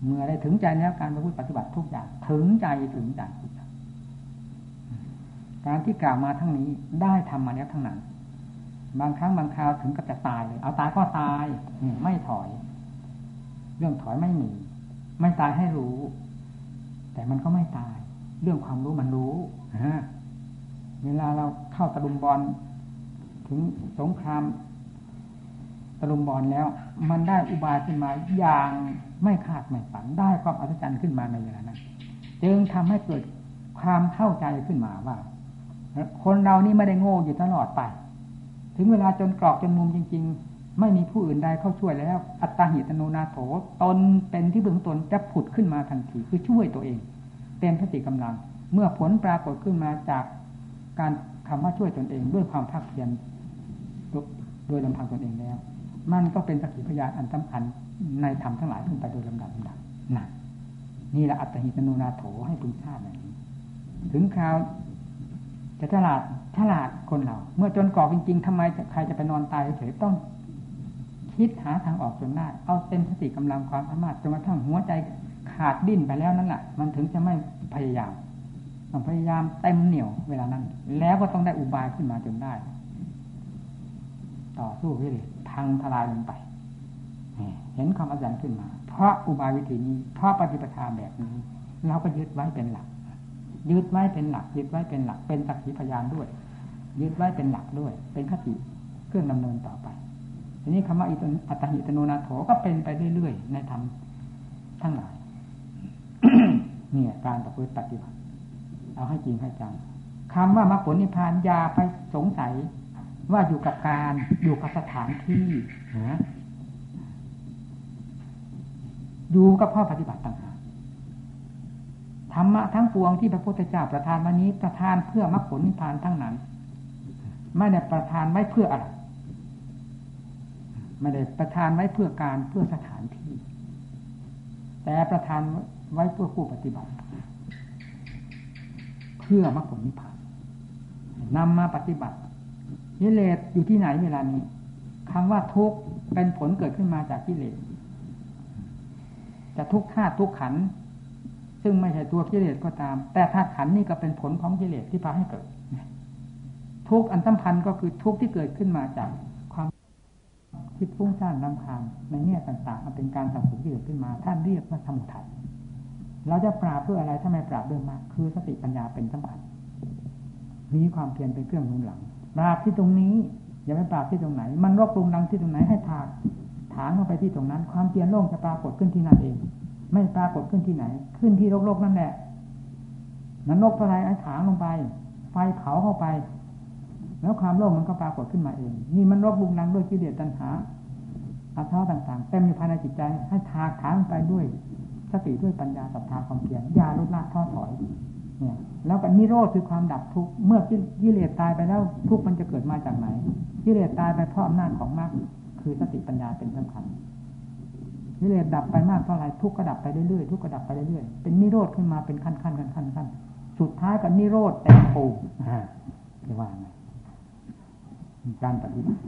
เมื่อได้ถึงใจแล้วการประพฤติปฏิบัติทุกอย่างถึงใจถึงใจทุกอย่างการที่กล่าวมาทั้งนี้ได้ทำมาแล้วทั้งนั้น บางครั้งบางคราวถึงกับจะตายเลยเอาตายก็ตายไม่ถอย เรื่องถอยไม่มี ไม่ตายให้รู้ แต่มันก็ไม่ตาย เรื่องความรู้มันรู้ฮะเวลาเราเข้าตะลุมบอลถึงสงครามตะลุมบอลแล้ว มันได้อุบายขึ้นมาอย่างไม่คาดไม่ฝันได้ความอัศจรรย์ขึ้นมาในเวลานั้นจึงทำให้เกิดความเข้าใจขึ้นมาว่า คนเรานี่ไม่ได้โง่อยู่ตลอดไป ถึงเวลาจนกรอกจนมุมจริง ๆ ไม่มีผู้อื่นใดเข้าช่วยแล้ว อัตตาหิตโนนาโถตนเป็นที่เบื้องตนจะผุดขึ้นมาทันทีคือช่วยตัวเอง เต็มพติกำลัง เมื่อผลปรากฏขึ้นมาจากการคำว่าช่วยตนเอง ด้วยความภาคเพียรโดยลำพังตนเองแล้ว มันก็เป็นสกขีพยานอันสำคัญในธรรมทั้งหลายขึ้นไปโดยลำดับลำดับนั่นนี่แหละอัตหิตนูนาโถให้พึงทราบแบบนี้ ถึงคราวจะฉลาดฉลาดคนเรา เมื่อจนกรอกจริง ๆทำไมใครจะไปนอนตายเฉยต้อง คิดหาทางออกจนได้ เอาเต็มสติกำลังความสามารถจนกระทั่งหัวใจขาดดิ้นไปแล้วนั่นแหละมันถึงจะไม่พยายามต้องพยายามเต็มเหนียวเวลานั้น แล้วก็ต้องได้อุบายขึ้นมาจนได้ ต่อสู้วิเลยพังทลายลงไป เห็นความอัศจรรย์ขึ้นมา เพราะอุบายวิธีนี้ เพราะปฏิปทาแบบนี้ เราก็ยึดไว้เป็นหลัก ยึดไว้เป็นหลัก ยึดไว้เป็นหลัก เป็นสักขีพยานด้วย ยึดไว้เป็นหลักด้วย เป็นคติเครื่องดำเนินต่อไป ทีนี้คำว่าอัตหิตโนนาโถก็เป็นไปเรื่อยๆในธรรมทั้งหลายเนี่ยการประพฤติปฏิบัติ เอาให้จริงให้จังคำว่ามรรคผลนิพพานยาไปสงสัย ว่าอยู่กับการอยู่กับสถานที่นะอยู่กับพ่อปฏิบัติต่างหากธรรมะทั้งปวงที่พระพุทธเจ้าประทานวันนี้ประทานเพื่อมรรคผลนิพพานทั้งนั้น ไม่ได้ประทานไว้เพื่ออะไร ไม่ได้ประทานไว้เพื่อการเพื่อสถานที่ แต่ประทานไว้เพื่อผู้ปฏิบัติ เพื่อมรรคผลนิพพานนำมาปฏิบัติกิเลสอยู่ที่ไหนเวลานี้คำว่าทุกข์เป็นผลเกิดขึ้นมาจากกิเลสจะทุกข์ธาตุทุกขัน ซึ่งไม่ใช่ตัวกิเลสก็ตาม แต่ธาตุขันนี่ก็เป็นผลของกิเลสที่พาให้เกิด ทุกอันสัมพันธ์ก็คือทุกที่เกิดขึ้นมาจาก คิดฟุ้งซ่านนำคาญในแง่ต่างๆมันเป็นการสังสมที่เกิดขึ้นมา ท่านเรียกว่าสมุทัยเราจะปราบเพื่ออะไรถ้าไม่ปราบด้วยมากคือสติปัญญาเป็นสำคัญมีความเพียรเป็นเครื่องหนุนหลัง ปราบที่ตรงนี้ อย่าไปปราบที่ตรงไหน มันรบปรุงดังที่ตรงไหนให้ถากถางเข้าไปที่ตรงนั้น ความเพียรโล่งจะปรากฏขึ้นที่นั่นเอง ไม่ปรากฏขึ้นที่ไหน ขึ้นที่โลกๆนั่นแหละนั้นนกอะไรไอ้ถางลงไป ไฟเผาเข้าไป แล้วความโลภมันก็ปรากฏขึ้นมาเอง นี่มันรบบุงนังด้วยกิเลสตัณหาอาสาต่างๆ เต็มอยู่ภายในจิตใจ ให้ทาถางไปด้วยสติด้วยปัญญาศรัทธาความเพียรยาลดละท้อถอย เนี่ย แล้วก็นิโรธคือความดับทุกข์ เมื่อกิเลสตายไปแล้วทุกข์มันจะเกิดมาจากไหน กิเลสตายไปเพราะอำนาจของมรรค คือสติปัญญาเป็นสำคัญกิเลสดับไปมากเท่าไรทุกข์ก็ดับไปเรื่อยๆ ทุกข์ก็ดับไปเรื่อยๆ เป็นนิโรธขึ้นมาเป็นขั้นๆขั้นๆขั้นๆสุดท้ายกับนิโรธแต่ปูจะว่าไง การปฏิบัติ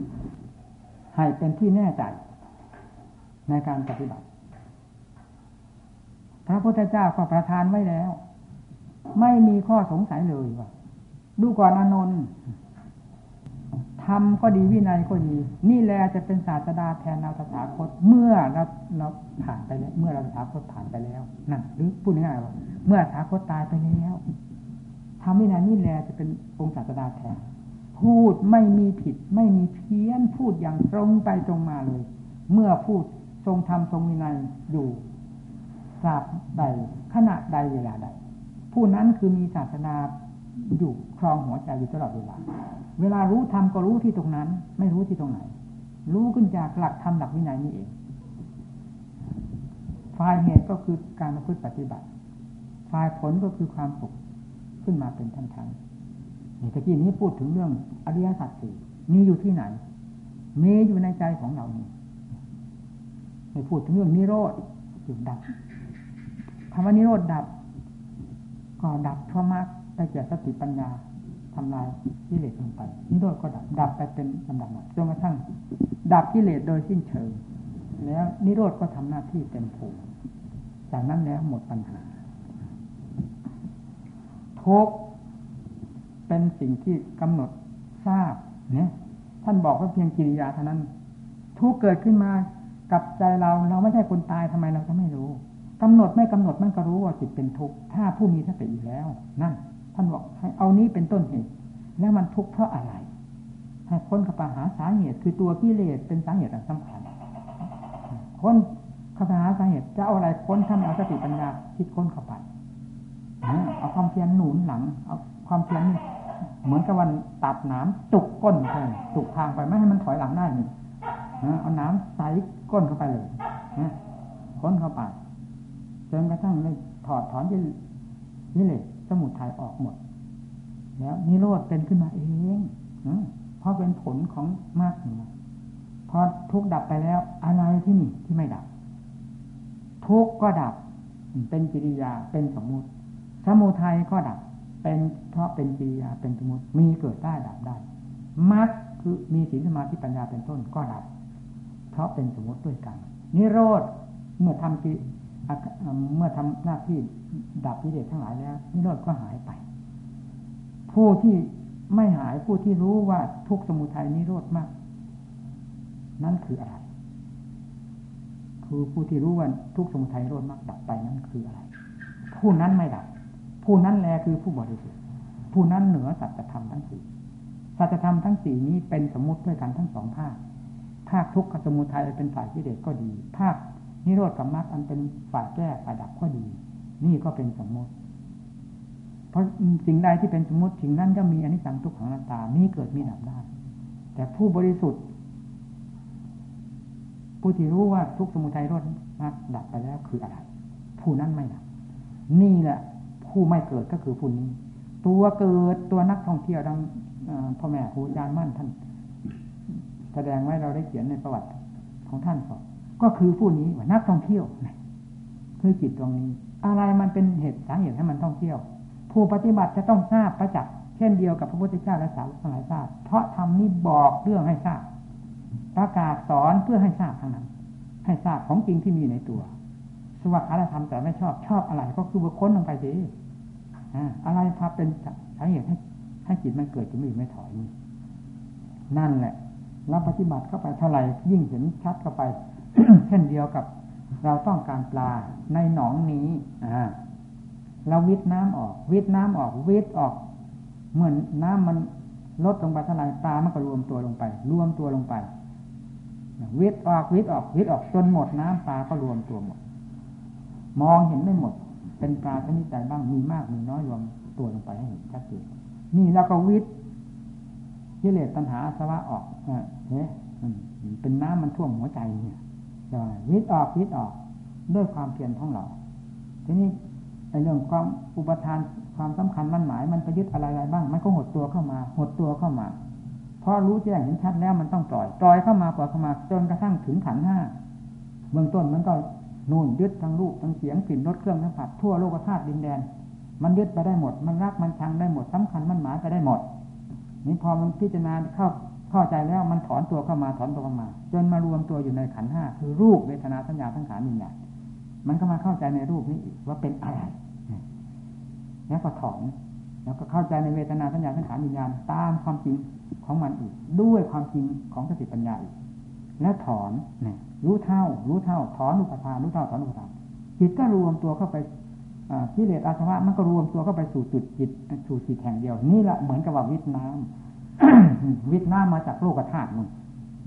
ให้เป็นที่แน่ใจในการปฏิบัติ พระพุทธเจ้าก็ประทานไว้แล้ว ไม่มีข้อสงสัยเลยว่าดูก่อนอนนท์ทำก็ดีวินัยก็ดี นี่แหละจะเป็นศาสดาแทนเราตถาคต เมื่อเราเราผ่านไปแล้ว เมื่อเราตถาคตผ่านไปแล้วนั่นหรือพูดง่ายๆว่า เมื่อตถาคตตายไปแล้วทำวินัยนี่แหละจะเป็นองค์ศาสดาแทน พูดไม่มีผิด ไม่มีเพี้ยนพูดอย่างตรงไปตรงมาเลย เมื่อพูดทรงธรรมทรงวินัยอยู่ทราบใดขณะใดเวลาใด ผู้นั้นคือมีศาสนาอยู่ครองหัวใจอยู่ตลอดเวลา เวลารู้ธรรมก็รู้ที่ตรงนั้น ไม่รู้ที่ตรงไหน รู้ขึ้นจากหลักธรรมหลักวินัยนี่เองฝ่ายเหตุก็คือการมาพึ่งปฏิบัติฝ่ายผลก็คือความสุขขึ้นมาเป็นทันๆ นี่ตะกี้นี้พูดถึงเรื่องอริยสัจสี่มีอยู่ที่ไหน มีอยู่ในใจของเรานี่ไม่พูดถึงเรื่องนิโรธจุดดับคำว่านิโรธดับ ก็ดับเพราะมากได้แก่สติปัญญาทำลายกิเลสลงไปนิโรธก็ดับดับไปเป็นลำดับจนกระทั่ง ดับกิเลสโดยสิ้นเชิง แล้วนิโรธก็ทำหน้าที่เต็มภูมิจากนั้นแล้วหมดปัญหาทุก เป็นสิ่งที่กำหนดทราบเนี่ยท่านบอกว่าเพียงกิริยาเท่านั้น ทุกเกิดขึ้นมากับใจเราเราไม่ใช่คนตายทำไมเราจะไม่รู้กำหนดไม่กำหนดมันก็รู้ว่าจิตเป็นทุกข์ถ้าผู้มีสติอยู่แล้ว นั่น ท่านบอกให้เอานี้เป็นต้นเหตุแล้วมันทุกข์เพราะอะไรให้คนเข้าไปหาสาเหตุ คือตัวกิเลสเป็นสาเหตุสำคัญค้นเข้าไปหาสาเหตุจะเอาอะไรค้นทำเอาสติปัญญาคิดค้นเข้าไปเอาความเพียรหนุนหลัง เอาความเพียร เหมือนกับวันตัดน้ำจุกก้นไปจุกทางไปไม่ให้มันถอยหลังได้นี่เอาน้ำใส่ก้นเข้าไปเลยค้นเข้าไปจนกระทั่งเลยถอดถอนยี่นี่เลยสมุทัยออกหมด แล้วนิโรธเป็นขึ้นมาเองเพราะเป็นผลของมากนะพอทุกดับไปแล้ว อะไรที่นี่ที่ไม่ดับ ทุกก็ดับ เป็นกิริยาเป็นสมมุติ สมุทัยก็ดับ เป็นเพราะเป็นกิริยาเป็นสมุติมีเกิดได้ดับได้มรรคคือมีศีลสมาธิปัญญาเป็นต้นก็ดับ เพราะเป็นสมมติด้วยกัน นิโรธเมื่อทำกิเมื่อทำหน้าที่ดับกิเลสทั้งหลายแล้ว นิโรธก็หายไป ผู้ที่ไม่หายผู้ที่รู้ว่าทุกสมุทัยนิโรธมาก นั่นคืออะไร คือผู้ที่รู้ว่าทุกสมุทัยนิโรธมากดับไปนั่นคืออะไร ผู้นั้นไม่ดับ ผู้นั้นแลคือผู้บริสุทธิ์ผู้นั้นเหนือสัจธรรมทั้งสี่สัจธรรมทั้งสี่นี้เป็นสมมติด้วยกันทั้งสองภาคภาคทุกข์กับสมุทัยเป็นฝ่ายกิเลสก็ดี ภาคนิโรธกับมรรคอันเป็นฝ่ายแก้ฝ่ายดับก็ดี นี่ก็เป็นสมมติ เพราะสิ่งใดที่เป็นสมมติสิ่งนั้นจะมีอนิจจังทุกขังนาตตามีเกิดมีดับได้ แต่ผู้บริสุทธิ์ ผู้ที่รู้ว่าทุกสมุทัยรดมรรคดับไปแล้วคืออะไร ผู้นั้นไม่ดับ นี่แหละ ผู้ไม่เกิดก็คือผู้นี้ ตัวเกิดตัวนักท่องเที่ยวดังพ่อแม่ครูอาจารย์มั่นท่าน แสดงไว้เราได้เขียนในประวัติของท่านก็ก็คือผู้นี้ว่านักท่องเที่ยวคือจิตตรงนี้ อะไรมันเป็นเหตุสาเหตุให้มันท่องเที่ยว ผู้ปฏิบัติจะต้องทราบประจักษ์เช่นเดียวกับพระพุทธเจ้าและสาวกทั้งหลายทราบเพราะทำนี้บอกเรื่องให้ทราบประกาศสอนเพื่อให้ทราบทั้งนั้น ให้ทราบของจริงที่มีในตัวสวัสดิ์อะไรทำแต่ไม่ชอบชอบอะไร ก็คือบุคคลลงไปสิ อะไรพาเป็นสาเหตุให้ให้จิตมันเกิดจะไม่ไม่ถอยนี่นั่นแหละเราปฏิบัติเข้าไปเท่าไหร่ยิ่งเห็นชัดเข้าไป เช่นเดียวกับ เราต้องการปลาในหนองนี้อ่าเราวิทน้ำออก วิทน้ำออก วิทออก เหมือนน้ำมันลดลงไปเท่าไหร่ปลามันก็รวมตัวลงไป รวมตัวลงไป วิทออกวิทออกวิทออกจนหมดน้ำปลาก็รวมตัวหมด มองเห็นไม่หมด เป็นปลาชนิดใดบ้างมีมากมีน้อยรวมตัวลงไปให้เห็นชัดเจนนี่แล้วก็วิทกิเลสตัณหาสวะออกเฮ้เป็นน้ำมันท่วมหัวใจเนี่ยวิทออกวิทออกด้วยความเพียรของเรา ทีนี้ในเรื่องความอุปทานความสำคัญมั่นหมาย มันไปยึดอะไรอะไรบ้าง มันก็หดตัวเข้ามา หดตัวเข้ามาพอรู้แจ้งเห็นชัดแล้วมันต้องปล่อยปล่อยเข้ามาปล่อยเข้ามาจนกระทั่งถึงขันห้าเบื้องต้นมันก็ นู่นยึดทั้งรูปทั้งเสียงกลิ่นรสเครื่องสัมผัสทั่วโลกธาตุดินแดน มันยึดไปได้หมด มันรักมันชังได้หมดสำคัญมันหมายไปได้หมด นี่พอมันพิจารณาเข้าเข้าใจแล้วมันถอนตัวเข้ามาถอนตัวเข้ามา จนมารวมตัวอยู่ในขันห้าคือรูปเวทนาสัญญาทั้งขานิญญามันก็มาเข้าใจในรูปนี้ว่าเป็นอะไรแล้วก็ถอนแล้วก็เข้าใจในเวทนาสัญญาสังขารวิญญาณตามความจริงของมันอีก ด้วยความจริงของสติปัญญาอีก และถอนเนี่ยรู้เท่า รู้เท่า ถอนอุปทานรู้เท่าถอนอุปทานจิตก็รวมตัวเข้าไปกิเลสอาสวะมันก็รวมตัวเข้าไปสู่จุดจิตสู่จิตแห่งเดียว นี่แหละเหมือนกับว่าวิทน้ำวิทน้ำมาจากโลกธาตุมัน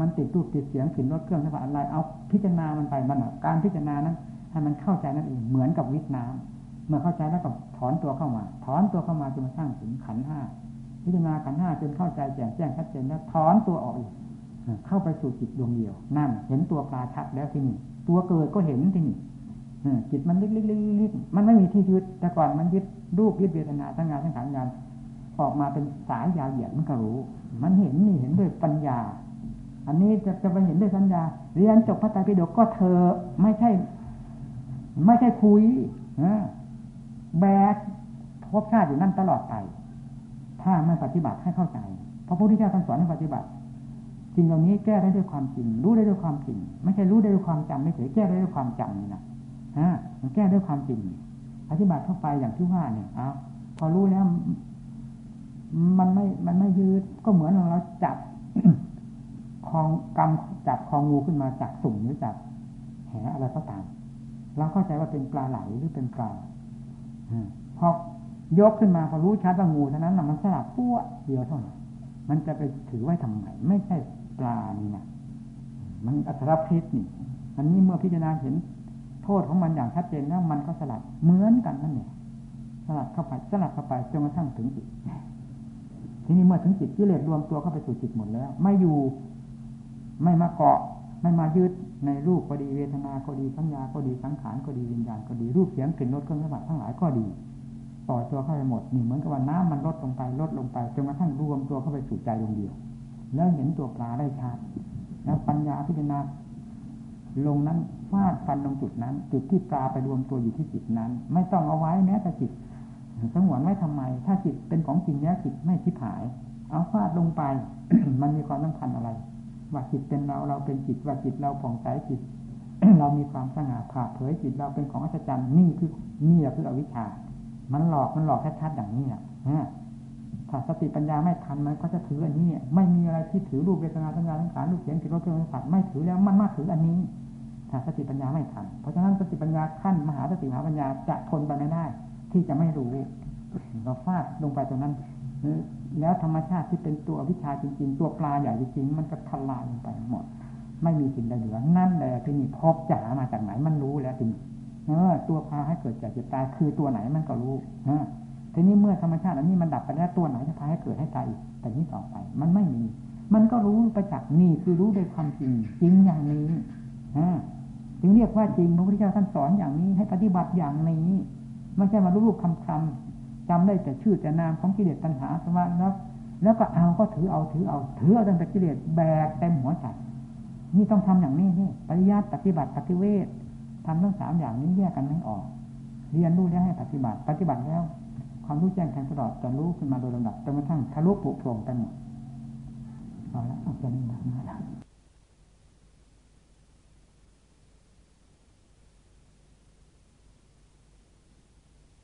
มันติดรูปติดเสียงกลิ่นรสเครื่องสัมผัสอะไร เอาพิจารณามันไปมันการพิจารณานั้นให้มันเข้าใจนั่นเองเหมือนกับวิทน้ำเมื่อเข้าใจแล้วก็ถอนตัวเข้ามา ถอนตัวเข้ามาจนกระทั่งถึงขันห้าพิจารณาขันห้าจนเข้าใจแจ่มแจ้งชัดเจนแล้วถอนตัวออกอีก เข้าไปสู่จิตดวงเดียว นั่น เห็นตัวปลาชัดแล้วที่นี่ตัวเกิดก็เห็นที่นี่จิตมันลิกลิกลิกลิกมันไม่มีที่ยึดแต่ก่อนมันยึดรูปยึดเวทนาทั้งงานทั้งขันงานออกมาเป็นสายยาวเหยียดมันก็รู้ มันเห็นนี่เห็นด้วยปัญญา อันนี้จะจะไปเห็นด้วยสัญญา เรียนจบพระไตรปิฎกก็เธอไม่ใช่ ไม่ใช่คุยแบกพบชาติอยู่นั่นตลอดไป ถ้าไม่ปฏิบัติให้เข้าใจพระพุทธเจ้าท่านสอนให้ปฏิบัติ สิ่งเหล่านี้แก้ได้ด้วยความจริง รู้ได้ด้วยความจริง ไม่ใช่รู้ได้ด้วยความจำไม่เฉยแก้ได้ด้วยความจำนี่นะฮะมันแก้ด้วยความจริงอธิบายเข้าไปอย่างที่ว่าเนี่ยเอาพอรู้แล้วมันไม่ มันไม่ยืด ก็เหมือนเราจับคลองกำจับคลองงูขึ้นมาจากสุ่มหรือจากแหอะไรก็ตามเราเข้าใจว่าเป็นปลาไหลหรือเป็นปลาพอยกขึ้นมาพอรู้ชัดว่างูเท่านั้นมันสลับปั้วเดียวเท่านั้นมันจะไปถือไว้ทำไมไม่ใช่ ปลานี่นะมันอัตรพิษนี่อันนี้เมื่อพิจารณาเห็น โทษของมันอย่างชัดเจนแล้วมันก็สลัดเหมือนกันนั่นเองสลัดเข้าไปสลัดเข้าไปจนกระทั่งถึงจิตทีนี้เมื่อถึงจิตกิเลสรวมตัวเข้าไปสู่จิตหมดแล้ว ไม่อยู่ไม่มาเกาะ ไม่มายึดในรูปก็ดีเวทนาก็ดีสัญญาก็ดีสังขารก็ดีวิญญาณก็ดีรูปเสียงกลิ่นรสเครื่องสัมผัสทั้งหลายก็ดีปล่อตัวเข้าไปหมดนี่เหมือนกับว่าน้ำมันลดลงไปลดลงไปจนกระทั่งรวมตัวเข้าไปสู่ใจดวงเดียว แล้วเห็นตัวปลาได้ชัดแล้วปัญญาพิจารณาลงนั้นฟาดฟันลงจุดนั้น จุดที่ปลาไปรวมตัวอยู่ที่จิตนั้น ไม่ต้องเอาไว้แม้แต่จิตสงวนไว้ทำไม ถ้าจิตเป็นของจริงแล้วจิตไม่ทิพาย เอาฟาดลงไป มันมีความสำคัญอะไร ว่าจิตเป็นเราเราเป็นจิตว่าจิตเราผ่องใสจิต เรามีความสง่าผ่าเผยจิตเราเป็นของอัศจรรย์นี่คือนี่แหละคืออวิชชา มันหลอกมันหลอกชัดๆอย่างนี้อะ ถ้าสติปัญญาไม่ทันมันก็จะถืออันนี้ไม่มีอะไรที่ถือรูปเวทนาสัญญาสังขารรูปเสียงกลิ่นรสเครื่องสัมผัสไม่ถือแล้วมันมาถืออันนี้ ถ้าสติปัญญาไม่ทัน เพราะฉะนั้นสติปัญญาขั้นมหาสติมหาปัญญาจะทนไปไม่ได้ ที่จะไม่รู้เราฟาดลงไปตรงนั้นแล้วธรรมชาติที่เป็นตัววิชาจริง ๆ ตัวปลาใหญ่จริงๆมันก็ทลายลงไปหมด ไม่มีสิ่งใดเหลือนั่นแหละที่นี่พบจ๋ามาจากไหนมันรู้แล้วจริงเออตัวพาให้เกิดแก่เจ็บตายคือตัวไหนมันก็รู้ฮะ ทีนี้เมื่อธรรมชาติอันนี้มันดับไปแล้วตัวไหนจะพาให้เกิดให้ตายอีกแต่นี้ต่อไป มันไม่มี มันก็รู้ประจักษ์นี่คือรู้โดยความจริง จริงอย่างนี้ถึงเรียกว่าจริงพระพุทธเจ้าท่านสอนอย่างนี้ให้ปฏิบัติอย่างนี้ไม่ใช่มารู้รูปคำคำจำได้แต่ชื่อแต่นามของกิเลสตัณหาสมาแล้วแล้วก็เอาก็ถือเอาถือเอาถือเอาตั้งแต่กิเลสแบกเต็มหัวใจนี่ต้องทำอย่างนี้นี่ปริยัติปฏิบัติปฏิเวททำทั้งสามอย่างนี้แยกกันไม่ออก เรียนรู้แล้วให้ปฏิบัติ ปฏิบัติแล้ว ความรู้แจ้งแทงตลอดจะรู้ขึ้นมาโดยลำดับจนกระทั่งทะลุปุโปร่งไปหมดเอาละเอาแค่นี้นะ